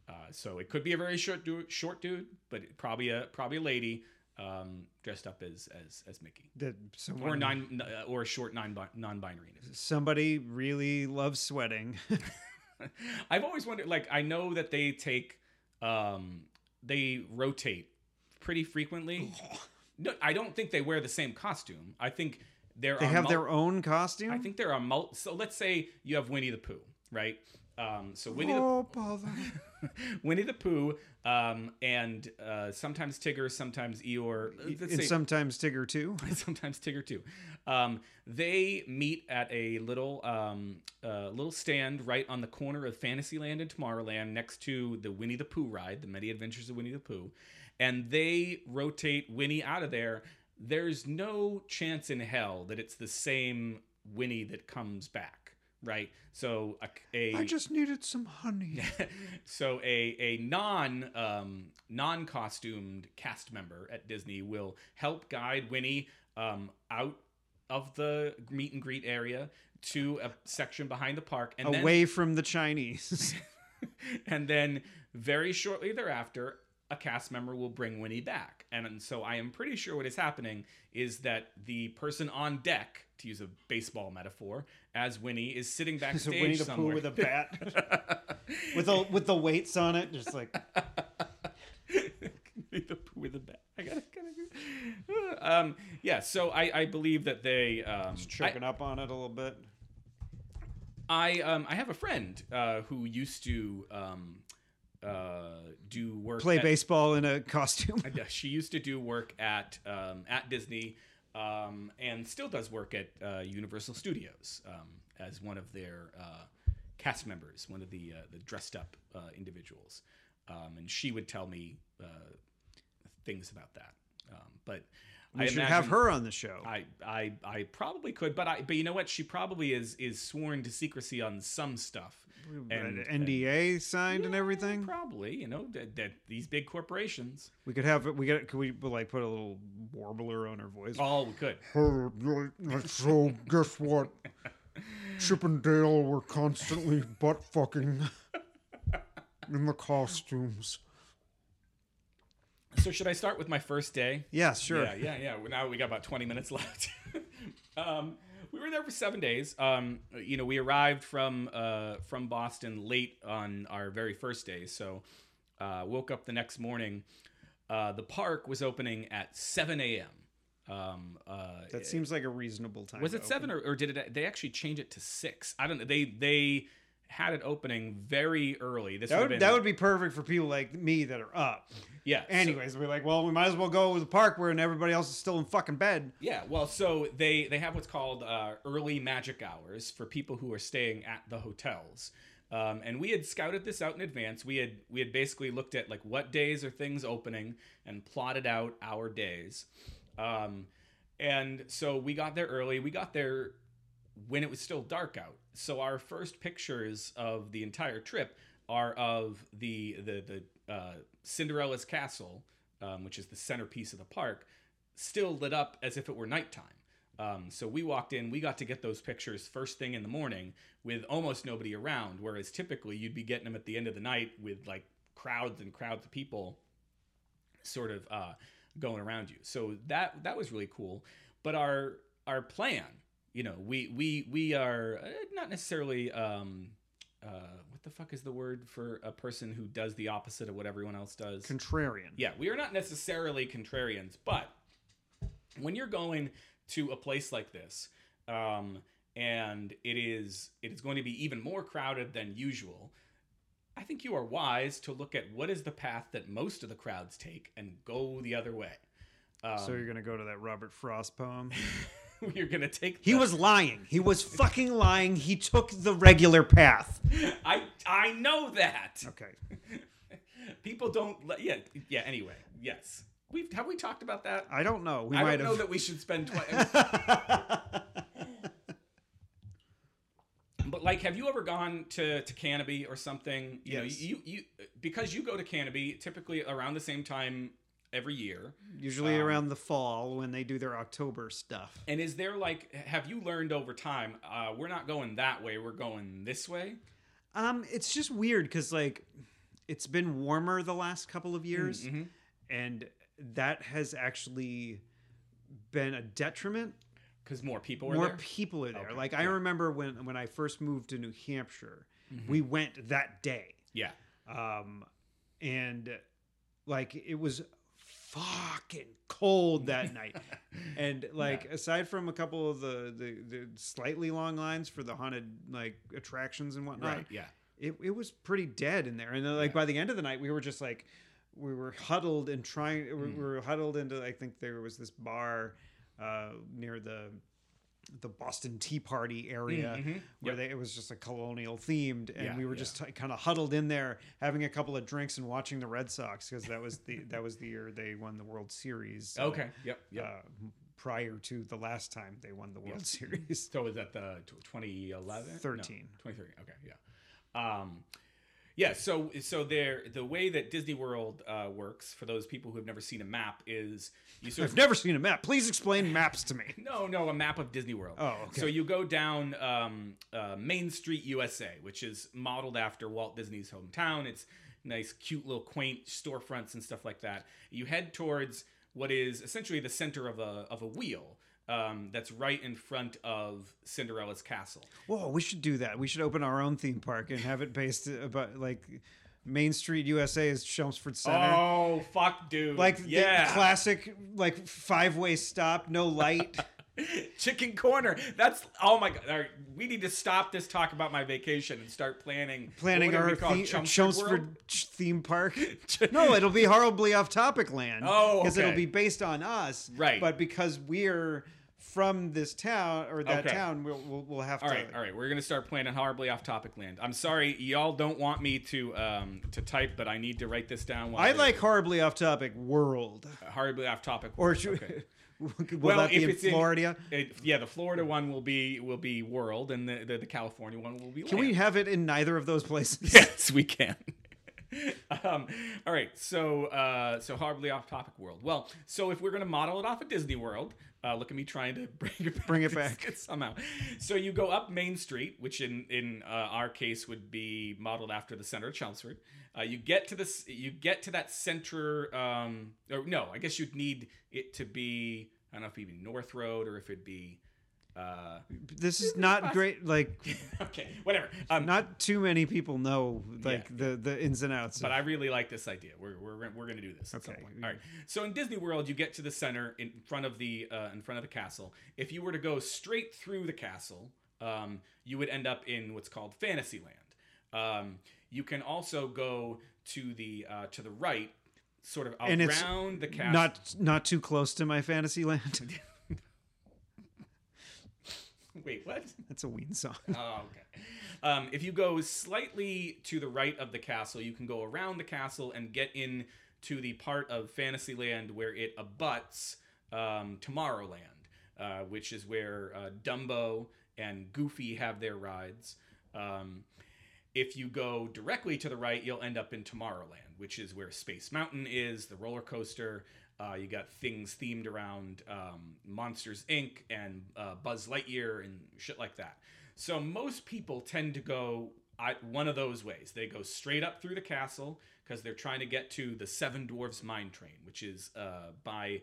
Uh, so it could be a very short dude, short dude, but probably a probably a lady um, dressed up as as as Mickey That someone, or nine uh, or a short non non-binary. somebody really loves sweating. I've always wondered. Like, I know that they take, um, they rotate pretty frequently. no, I don't think they wear the same costume. I think there they have mul- their own costume. I think there are mul- So let's say you have Winnie the Pooh, right? Um, so Winnie oh bother! the Winnie the Pooh, um, and uh, sometimes Tigger, sometimes Eeyore. And say- sometimes Tigger too. sometimes Tigger too. Um, they meet at a little um, uh, little stand right on the corner of Fantasyland and Tomorrowland, next to the Winnie the Pooh ride, the Many Adventures of Winnie the Pooh, and they rotate Winnie out of there. There's no chance in hell that it's the same Winnie that comes back, right? So a, a I just needed some honey. so a a non um, non costumed cast member at Disney will help guide Winnie um, out of the meet and greet area to a section behind the park, and then Away from the Chinese. and then very shortly thereafter, a cast member will bring Winnie back. And, and so I am pretty sure what is happening is that the person on deck, to use a baseball metaphor, as Winnie is sitting backstage Winnie the Pooh with a bat, with the with the weights on it, just like Winnie the Pooh with a bat. I gotta, gotta, um, yeah. So I, I believe that they, um, choking up on it a little bit. I, um, I have a friend uh, who used to um, uh, do work. Play at- baseball in a costume. She used to do work at um, at Disney, um, and still does work at uh, Universal Studios um, as one of their uh, cast members, one of the uh, the dressed up uh, individuals. Um, and she would tell me uh, things about that. Um, but We I should have her on the show. I, I I probably could, but I but you know what? She probably is is sworn to secrecy on some stuff. An and- uh, NDA signed and everything. Probably, you know, that, that these big corporations. We could have we got could we like put a little warbler on her voice? Oh, we could. so guess what? Chip and Dale were constantly butt fucking in the costumes. So should I start with my first day? Yeah, sure. Yeah, yeah, yeah. Well, Now we got about 20 minutes left. Um, we were there for seven days. Um, you know, we arrived from uh, from Boston late on our very first day, so uh, woke up the next morning. Uh, the park was opening at seven a.m. Um, uh, That seems like a reasonable time. was it seven or, or did it? They actually change it to six. I don't know. They they had it opening very early. This That would, have that would be perfect for people like me that are up. yeah. so- Anyways, we're like, well, we might as well go to the park where everybody else is still in fucking bed. Yeah, well, so they they have what's called uh, early magic hours for people who are staying at the hotels. Um, and we had scouted this out in advance. We had we had basically looked at like what days are things opening and plotted out our days. Um, and so we got there early. We got there when it was still dark out. So our first pictures of the entire trip are of the the the uh, Cinderella's castle, um, which is the centerpiece of the park, still lit up as if it were nighttime. Um, so we walked in, we got to get those pictures first thing in the morning with almost nobody around, whereas typically you'd be getting them at the end of the night with like crowds and crowds of people sort of uh, going around you. So that that was really cool. But our our plan, you know, we we we are uh, not necessarily um, uh, what the fuck is the word for a person who does the opposite of what everyone else does? Contrarian. Yeah, we are not necessarily contrarians, but when you're going to a place like this, um, and it is it is going to be even more crowded than usual, I think you are wise to look at what is the path that most of the crowds take and go the other way. Um, So you're gonna go to that Robert Frost poem. you're gonna take. He was lying. He was fucking lying. He took the regular path. I I know that. Okay. People don't. let- Yeah yeah. Anyway, yes. We've have we talked about that? I don't know. We I might don't know that we should spend. Twi- But like, have you ever gone to to Canobie or something? You Yes. know, you you because you go to Canobie typically around the same time every year. Usually Um, around the fall when they do their October stuff. And is there like, have you learned over time? Uh, we're not going that way. We're going this way. Um, it's just weird because like it's been warmer the last couple of years, Mhm. and that has actually been a detriment. Because more people are More there. people are there. Okay, Like I remember when when I first moved to New Hampshire, Mm-hmm. we went that day. yeah. um, and like it was fucking cold that night and like aside from a couple of the, the the slightly long lines for the haunted like attractions and whatnot Right. Yeah. it, it was pretty dead in there and then like by the end of the night we were just like we were huddled and trying we Mm. we were huddled into i think there was this bar uh, near the the Boston Tea Party area mhm. where Yep. they, it was just a colonial themed, and Yeah, we were yeah. just kind of huddled in there, having a couple of drinks and watching the Red Sox because that was the that was the year they won the World Series. so, Okay. Yep. Yep. Uh, prior to the last time they won the World Series. So was that the tw- 2011? No, 13. 2013. Okay, yeah. Um, yeah, so so there the way that Disney World uh, works for those people who have never seen a map is you sort I've of never seen a map. Please explain maps to me. no no a map of Disney World. Oh, okay. So you go down um, uh, Main Street, USA, which is modeled after Walt Disney's hometown. It's nice, cute little quaint storefronts and stuff like that. You head towards what is essentially the center of a of a wheel. Um, that's right in front of Cinderella's castle. Whoa, we should do that. We should open our own theme park and have it based about like Main Street USA is Chelmsford Center. Oh fuck, dude! like yeah, the classic like five way stop, no light. chicken corner. That's oh my god. All right, we need to stop this talk about my vacation and start planning planning what our theme, Chelmsford Chelmsford World? ch- theme park. no, it'll be horribly off topic land. Oh, because it'll be based on us. Right. But because we're from this town or that Okay. town, we'll, we'll we'll have All to. right, all right. We're gonna start planning horribly off topic land. I'm sorry, y'all don't want me to um to type, but I need to write this down. While I we- like horribly off topic world. horribly off topic. Or should Okay. will Well, that be if in it's in- Florida? It- yeah, the Florida one will be will be world, and the the, the California one will be. Can we have it in neither of those places? Yes, we can. um, all right, so uh, so horribly off topic world. Well, so if we're gonna model it off of Disney World, uh, look at me trying to bring it back, Bring it back. somehow. So you go up Main Street, which in in uh, our case would be modeled after the center of Chelmsford. Uh, you get to this, you get to that center. Um, or no, I guess you'd need it to be. I don't know if it'd be North Road or if it'd be Uh, This is not great. Like, okay, whatever. Um, not too many people know like Yeah. the the ins and outs. but of- I really like this idea. We're we're we're gonna do this at some Okay. point. All right. So in Disney World, you get to the center in front of the uh, in front of the castle. If you were to go straight through the castle, um, you would end up in what's called Fantasyland. Um, you can also go to the uh, to the right, sort of And it's around the castle. not not too close to my fantasy land. Wait, what? That's a Ween song. Oh, okay. Um, if you go slightly to the right of the castle, you can go around the castle and get in to the part of Fantasyland where it abuts um, Tomorrowland, uh, which is where uh, Dumbo and Goofy have their rides. Um, if you go directly to the right, you'll end up in Tomorrowland, which is where Space Mountain is, the roller coaster. Uh, you got things themed around um, Monsters Inc. and uh, Buzz Lightyear and shit like that. So most people tend to go one of those ways. They go straight up through the castle because they're trying to get to the Seven Dwarfs Mine Train, which is uh, by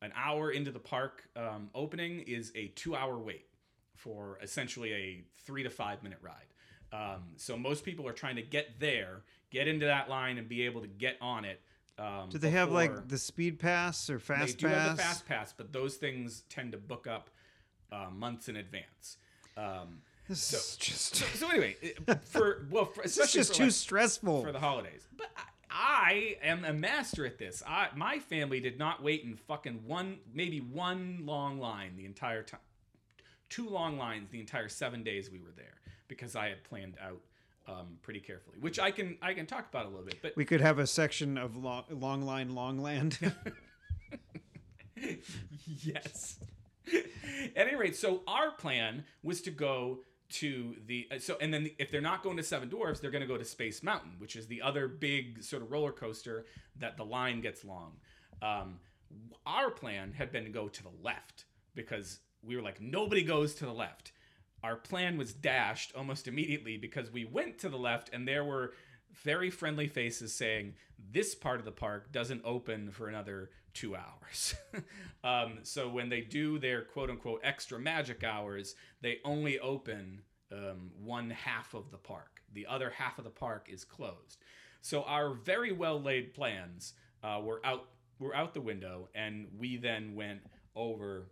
an hour into the park um, opening is a two-hour wait for essentially a three to five minute ride. Um, so most people are trying to get there, get into that line, and be able to get on it. Um, Do they have like the speed pass or they fast do pass? have the fast pass, but those things tend to book up uh, months in advance. Um, This So- is just so, so anyway, for well, for, this is just for, too like, stressful. for the holidays. But I, I am a master at this. I, my family did not wait in fucking one, maybe one long line the entire time. Two long lines the entire seven days we were there because I had planned out um, pretty carefully, which I can I can talk about a little bit. But we could have a section of long, long line, long land. yes. At any rate, so our plan was to go to the uh, so and then if they're not going to Seven Dwarfs, they're going to go to Space Mountain, which is the other big sort of roller coaster that the line gets long. Um, our plan had been to go to the left because we were like nobody goes to the left. Our plan was dashed almost immediately because we went to the left and there were very friendly faces saying this part of the park doesn't open for another two hours. um, so when they do their quote unquote extra magic hours, they only open um, one half of the park. The other half of the park is closed. So our very well laid plans uh, were out were out the window, and we then went over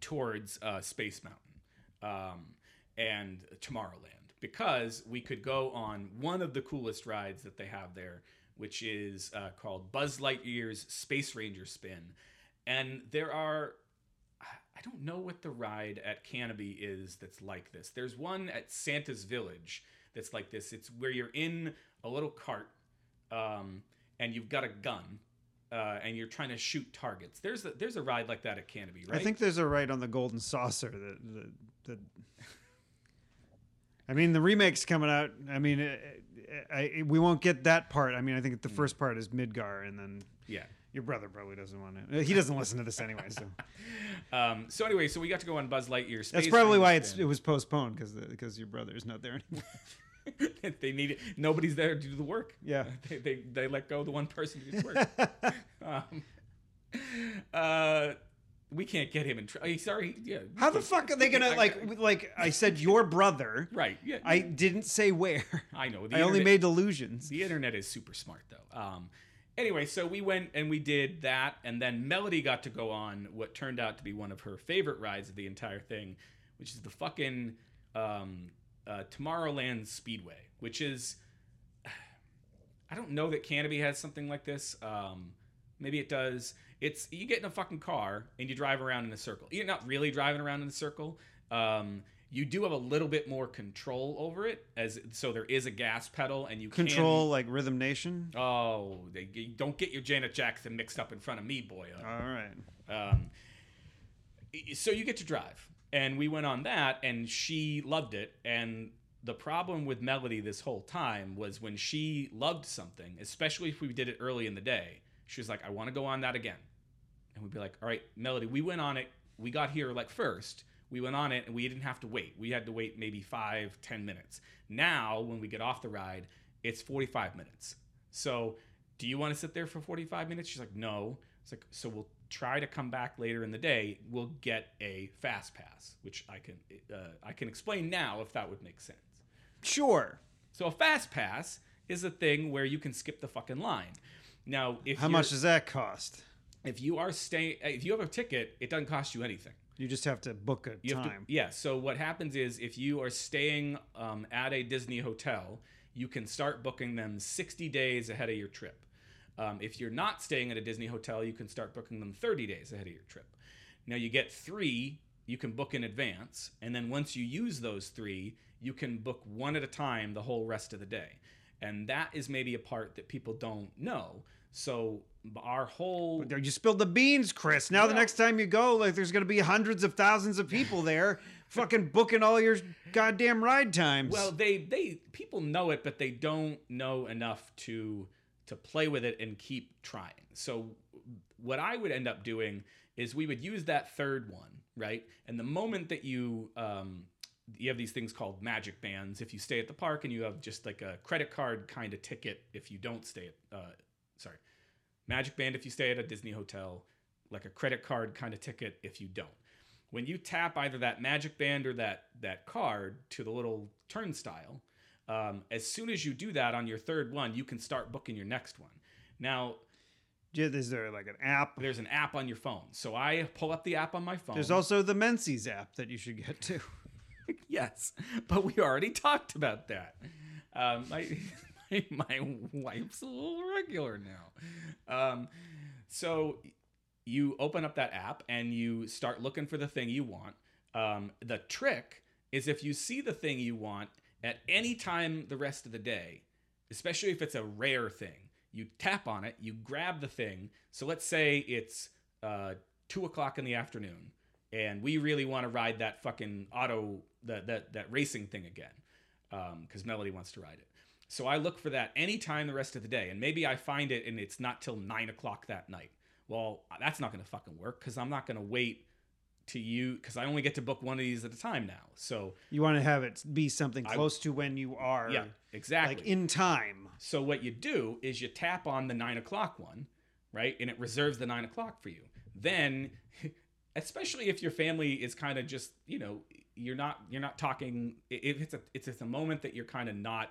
towards uh, Space Mountain um, and Tomorrowland because we could go on one of the coolest rides that they have there, which is uh, called Buzz Lightyear's Space Ranger Spin. And there are, I don't know what the ride at Canobie is that's like this. There's one at Santa's Village that's like this. It's where you're in a little cart um, and you've got a gun. Uh, and you're trying to shoot targets. There's a, there's a ride like that at Canobie, right? I think there's a ride on the Golden Saucer that that. That I mean, the remake's coming out. I mean, uh, I, I, we won't get that part. I mean, I think the Hmm. first part is Midgar, and then yeah. your brother probably doesn't want to. He doesn't listen to this anyway, so Um, so anyway, so we got to go on Buzz Lightyear. Space that's probably why it's it was postponed because because your brother is not there anymore. they need it. Nobody's there to do the work. Yeah. they, they, they let go the one person to do the work. um, uh, we can't get him in trouble. Sorry, yeah. How the fuck are they gonna like like? I said your brother. Right. Yeah. I didn't say where. I know. The I only made allusions. The internet is super smart though. Um, anyway, so we went and we did that, and then Melody got to go on what turned out to be one of her favorite rides of the entire thing, which is the fucking um, uh, Tomorrowland Speedway, which is I don't know that Canobie has something like this. Um, maybe it does. It's you get in a fucking car and you drive around in a circle. You're not really driving around in a circle. Um, you do have a little bit more control over it, as so there is a gas pedal and you can- Control like Rhythm Nation. Oh, they, don't get your Janet Jackson mixed up in front of me, boy. All right. Um, so you get to drive, and we went on that, and she loved it. And the problem with Melody this whole time was when she loved something, especially if we did it early in the day, she was like, "I want to go on that again," and we'd be like, "All right, Melody, we went on it. We got here like first. We went on it and we didn't have to wait. We had to wait maybe five, ten minutes. Now, when we get off the ride, it's 45 minutes. So, do you want to sit there for 45 minutes? She's like, no. It's like, so we'll try to come back later in the day We'll get a fast pass, which I can uh, I can explain now if that would make sense. Sure. So a fast pass is a thing where you can skip the fucking line. Now, if How much does that cost? if you are staying if you have a ticket, it doesn't cost you anything. You just have to book a You have to- time. yeah. So what happens is if you are staying um, at a Disney hotel, you can start booking them 60 days ahead of your trip. Um, if you're not staying at a Disney hotel, you can start booking them 30 days ahead of your trip. Now you get three you can book in advance, and then once you use those three, you can book one at a time the whole rest of the day. And that is maybe a part that people don't know. So our whole You spilled the beans, Chris. Now the next time you go, like there's gonna be hundreds of thousands of people there, fucking booking all your goddamn ride times. Well, they they people know it, but they don't know enough to to play with it and keep trying. So what I would end up doing is we would use that third one, right? And the moment that you um, you have these things called magic bands. If you stay at the park and you have just like a credit card kind of ticket, if you don't stay at, uh, sorry, magic band if you stay at a Disney hotel, like a credit card kind of ticket if you don't. When you tap either that magic band or that that card to the little turnstile, um, as soon as you do that on your third one, you can start booking your next one. Now, is there like an app? there's an app on your phone. So I pull up the app on my phone. There's also the menses app that you should get to. yes, but we already talked about that. Um, my, my wife's a little regular now. Um, so you open up that app and you start looking for the thing you want. Um, the trick is if you see the thing you want at any time the rest of the day, especially if it's a rare thing, you tap on it, you grab the thing. So let's say it's uh, two o'clock in the afternoon, and we really want to ride that fucking auto that that that racing thing again, because Melody wants to ride it. So I look for that anytime the rest of the day, and maybe I find it and it's not till nine o'clock that night. Well, that's not going to fucking work because I'm not going to wait to you because I only get to book one of these at a time now. So You want to have it be something I- close to when you are, yeah, exactly. like in time. So what you do is you tap on the nine o'clock one, right, and it reserves the nine o'clock for you. Then, especially if your family is kind of just you know you're not you're not talking if it's a it's, it's a moment that you're kind of not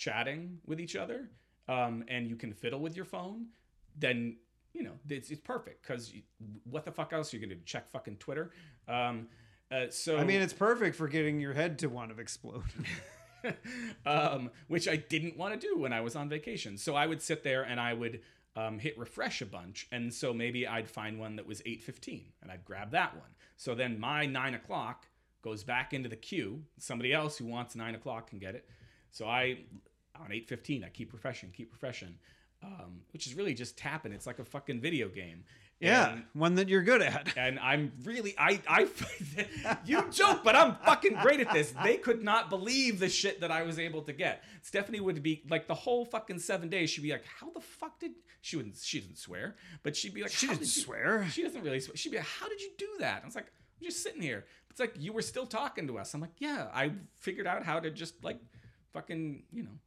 chatting with each other, um, and you can fiddle with your phone, then you know it's, it's perfect because what the fuck else are you gonna do? Check fucking Twitter. Um, uh, so I mean, it's perfect for getting your head to want to explode. um, which I didn't want to do when I was on vacation. So I would sit there and I would um, hit refresh a bunch, and so maybe I'd find one that was eight fifteen, and I'd grab that one. So then my nine o'clock goes back into the queue. Somebody else who wants nine o'clock can get it. So I on eight fifteen, I keep refreshing, keep refreshing, um, which is really just tapping. It's like a fucking video game. yeah, And- one that you're good at. and I'm really I I you joke, but I'm fucking great at this. They could not believe the shit that I was able to get. Stephanie would be like the whole fucking seven days. She'd be like, "How the fuck did she wouldn't she didn't swear, but she'd be like, She "How didn't did you-" swear. She doesn't really swear. She'd be like, "How did you do that?" I was like, "I'm just sitting here." It's like you were still talking to us. I'm like, "Yeah, I figured out how to just like fucking you know."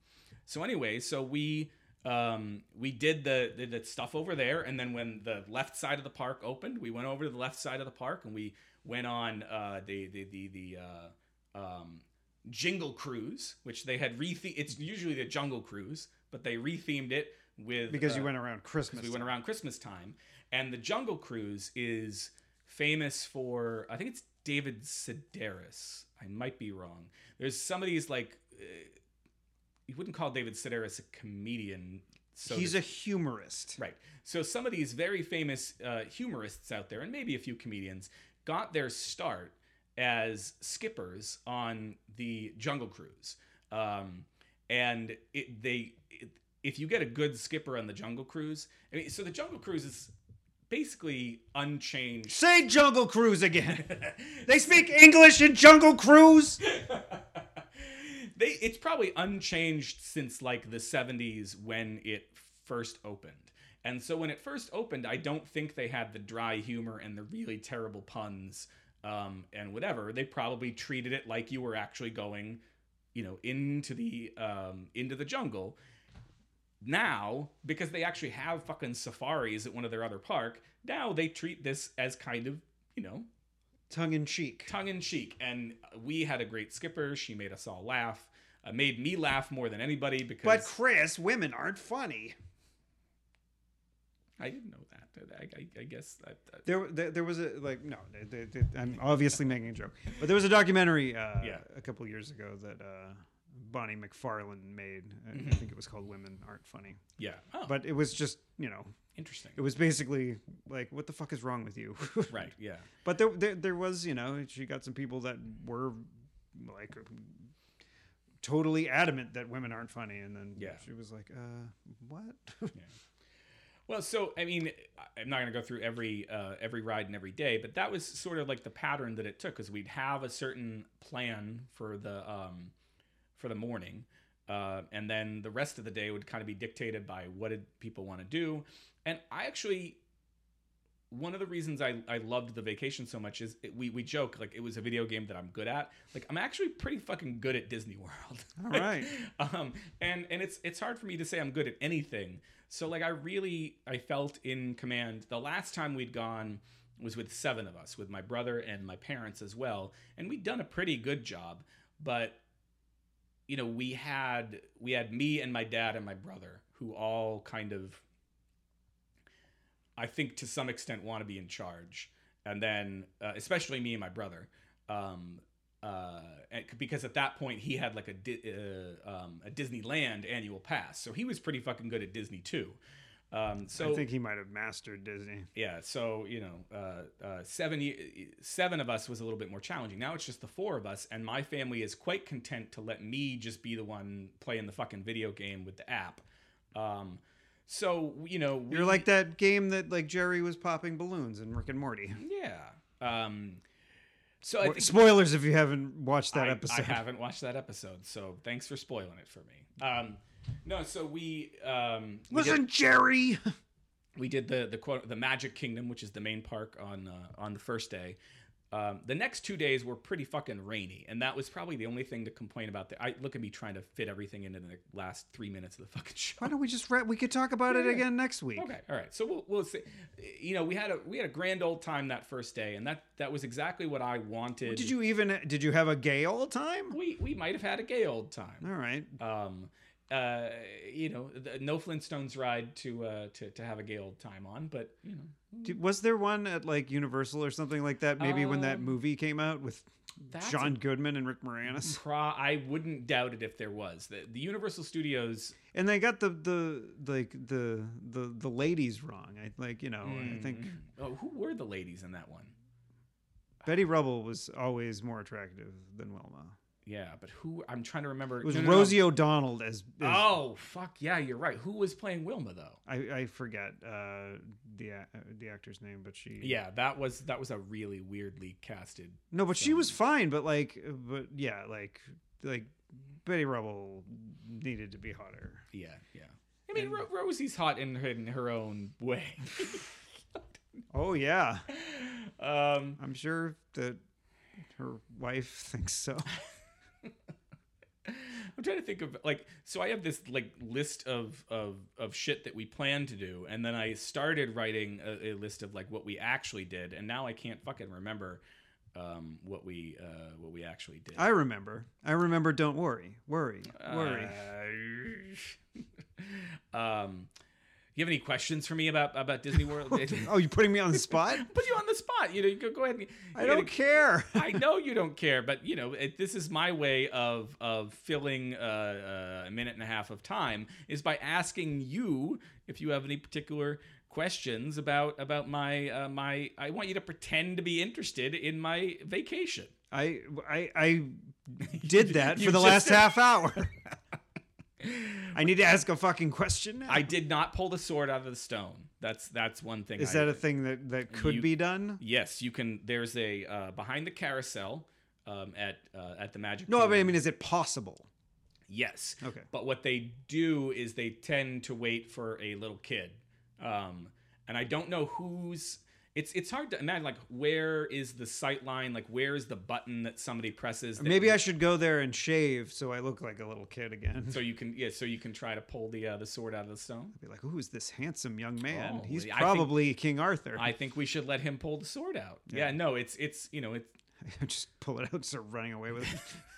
So anyway, so we um, we did the, the the stuff over there, and then when the left side of the park opened, we went over to the left side of the park, and we went on uh, the the the the uh, um, Jingle Cruise, which they had re. It's usually the Jungle Cruise, but they rethemed it with Because you uh, went around Christmas. we went around Christmas time, and the Jungle Cruise is famous for I think it's David Sedaris. I might be wrong. There's some of these like you wouldn't call David Sedaris a comedian. So He's to- a humorist. Right. So some of these very famous uh, humorists out there, and maybe a few comedians, got their start as skippers on the Jungle Cruise. Um, and it, they, it, if you get a good skipper on the Jungle Cruise, I mean, so the Jungle Cruise is basically unchanged. Say Jungle Cruise again. they speak English in Jungle Cruise. they it's probably unchanged since like the 70s when it first opened. And so when it first opened, I don't think they had the dry humor and the really terrible puns um, and whatever. They probably treated it like you were actually going, you know, into the um, into the jungle. now because they actually have fucking safaris at one of their other park now they treat this as kind of you know Tongue in cheek. tongue in cheek and we had a great skipper she made us all laugh uh, made me laugh more than anybody because But Chris, women aren't funny. i didn't know that i, I, I guess that, that- There, there, there was a like no. They, they, I'm obviously making a joke, but there was a documentary uh, Yeah. a couple years ago that uh, Bonnie McFarlane made. I- I Mm-hmm. think it was called "Women Aren't Funny," yeah oh, but it was just you know interesting it was basically like what the fuck is wrong with you? right yeah But there, there, there was, you know, she got some people that were like totally adamant that women aren't funny, and then Yeah. she was like, uh, "What?" Well, so I mean, I'm not going to go through every uh, every ride and every day, but that was sort of like the pattern that it took, because we'd have a certain plan for the um, for the morning, uh, and then the rest of the day would kind of be dictated by what did people want to do. And I actually, one of the reasons I, I loved the vacation so much is it, we we joke like it was a video game that I'm good at. Like I'm actually pretty fucking good at Disney World. All right. um, and and it's it's hard for me to say I'm good at anything. So like I really I felt in command. The last time we'd gone was with seven of us, with my brother and my parents as well, and we'd done a pretty good job. But you know we had we had me and my dad and my brother who all kind of I think to some extent want to be in charge, and then uh, especially me and my brother. Um, uh, and- because at that point he had like a Di- uh, um, a Disneyland annual pass, so he was pretty fucking good at Disney too. Um, so I think he might have mastered Disney. yeah, so you know, uh, uh, seven seven of us was a little bit more challenging. Now it's just the four of us, and my family is quite content to let me just be the one playing the fucking video game with the app. Um, so you know, we, You're like that game that like Jerry was popping balloons in Rick and Morty. yeah. Um, so think Spoilers if you haven't watched that I, episode. I haven't watched that episode, so thanks for spoiling it for me. Um, no, so we um, we did- Jerry. we did the the quote the Magic Kingdom, which is the main park on uh, on the first day. Um, the next two days were pretty fucking rainy, and that was probably the only thing to complain about. The, I look at me trying to fit everything into the last three minutes of the fucking show. Why don't we just re- we could talk about it Yeah. again next week? Okay, all right. So we'll we'll see. You know, we had a we had a grand old time that first day, and that that was exactly what I wanted. Did you even did you have a gay old time? We we might have had a gay old time. All right. um, uh, you know, the, no Flintstones ride to uh, to to have a gay old time on, but you know, Was there one at like Universal or something like that? Maybe when that Um, movie came out with John Goodman and Rick Moranis, Pro- I wouldn't doubt it if there was. The, the Universal Studios. and they got the the like the the the ladies wrong. I like you know I think Mm. Oh, who were the ladies in that one? Betty Rubble was always more attractive than Wilma. Yeah, but who? I'm trying to remember. It was No, no, no. Rosie O'Donnell as, as Oh fuck yeah, you're right. Who was playing Wilma though? I, I forget uh, the uh, the actor's name, but she Yeah, that was that was a really weirdly casted. no, but she was fine. But like, but yeah, like like Betty Rubble needed to be hotter. Yeah, yeah. I mean, Ro- Rosie's hot in her, in her own way. Oh yeah, um, I'm sure that her wife thinks so. I'm trying to think of like so I have this like list of of of shit that we plan to do and then I started writing a, a list of like what we actually did and now I can't fucking remember um what we uh what we actually did. I remember. I remember. Don't worry, worry, worry. Uh, um you have any questions for me about about Disney World? oh, you're putting me on the spot? Put you on the spot. You know, you go, go ahead. And, I don't gotta- care. I know you don't care, but you know it, this is my way of of filling uh, a minute and a half of time is by asking you if you have any particular questions about about my uh, my. I want you to pretend to be interested in my vacation. I I I did that for the last did- half hour. I need to ask a fucking question now. I did not pull the sword out of the stone. That's that's one thing. Is I that a thing that that could You- be done? Yes, you can. There's a uh, behind the carousel um, at uh, at the Magic. No, but I mean, is it possible? Yes. Okay. But what they do is they tend to wait for a little kid. Um, and I don't know whose. It's it's hard to imagine like where is the sight line? Like where is the button that somebody presses? that Maybe you- I should go there and shave so I look like a little kid again. so you can yeah so you can try to pull the uh, the sword out of the stone. Be like, who is this handsome young man? Oh, He's I think- probably King Arthur. I think we should let him pull the sword out. Yeah, Yeah. no, it's it's you know it's. just pull it out and start running away with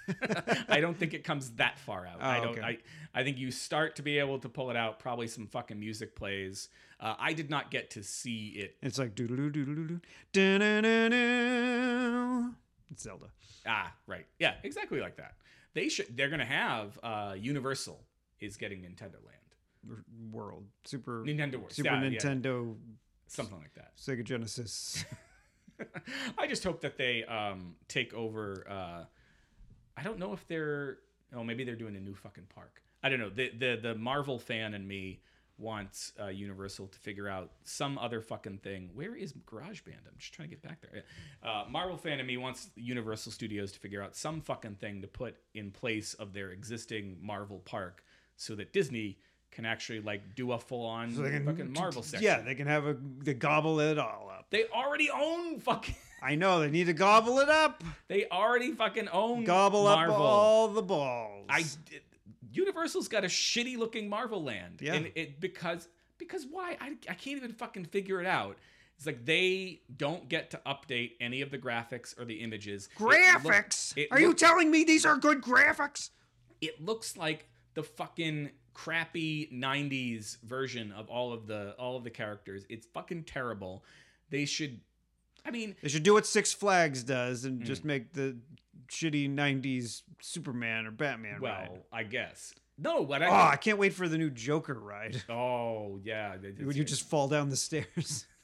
it. I don't think it comes that far out. I Oh, don't. okay. I I think you start to be able to pull it out. Probably some fucking music plays. Uh, I did not get to see it. It's like doo doo doo doo doo doo. It's Zelda. Ah, right. Yeah, exactly like that. They should. They're gonna have uh, Universal is getting Nintendo Land, World. Super Nintendo World, Super yeah, yeah. Nintendo something like that. Sega Genesis. I just hope that they um, take over. Uh, I don't know if they're. Oh, maybe they're doing a new fucking park. I don't know. The the the Marvel fan and me wants uh, Universal to figure out some other fucking thing. Where is GarageBand? I'm just trying to get back there. Uh, Marvel fan of me wants Universal Studios to figure out some fucking thing to put in place of their existing Marvel park, so that Disney can actually like do a full on So can- fucking Marvel section. Yeah, they can have a they gobble it all up. they already own fucking. I know they need to gobble it up. They already fucking own Gobble Marvel. up all the balls. I Universal's got a shitty looking Marvel land. Yeah. And it because because why? I, I can't even fucking figure it out. It's like they don't get to update any of the graphics or the images. It look- graphics. it Are you telling me these are good graphics? it looks like the fucking crappy 90s version of all of the all of the characters. It's fucking terrible. They should I mean, They should do what Six Flags does and Hmm. just make the shitty '90s Superman or Batman well, ride. I guess. No, what I Oh, I can't wait for the new Joker ride. Oh, yeah. Would you just fall down the stairs?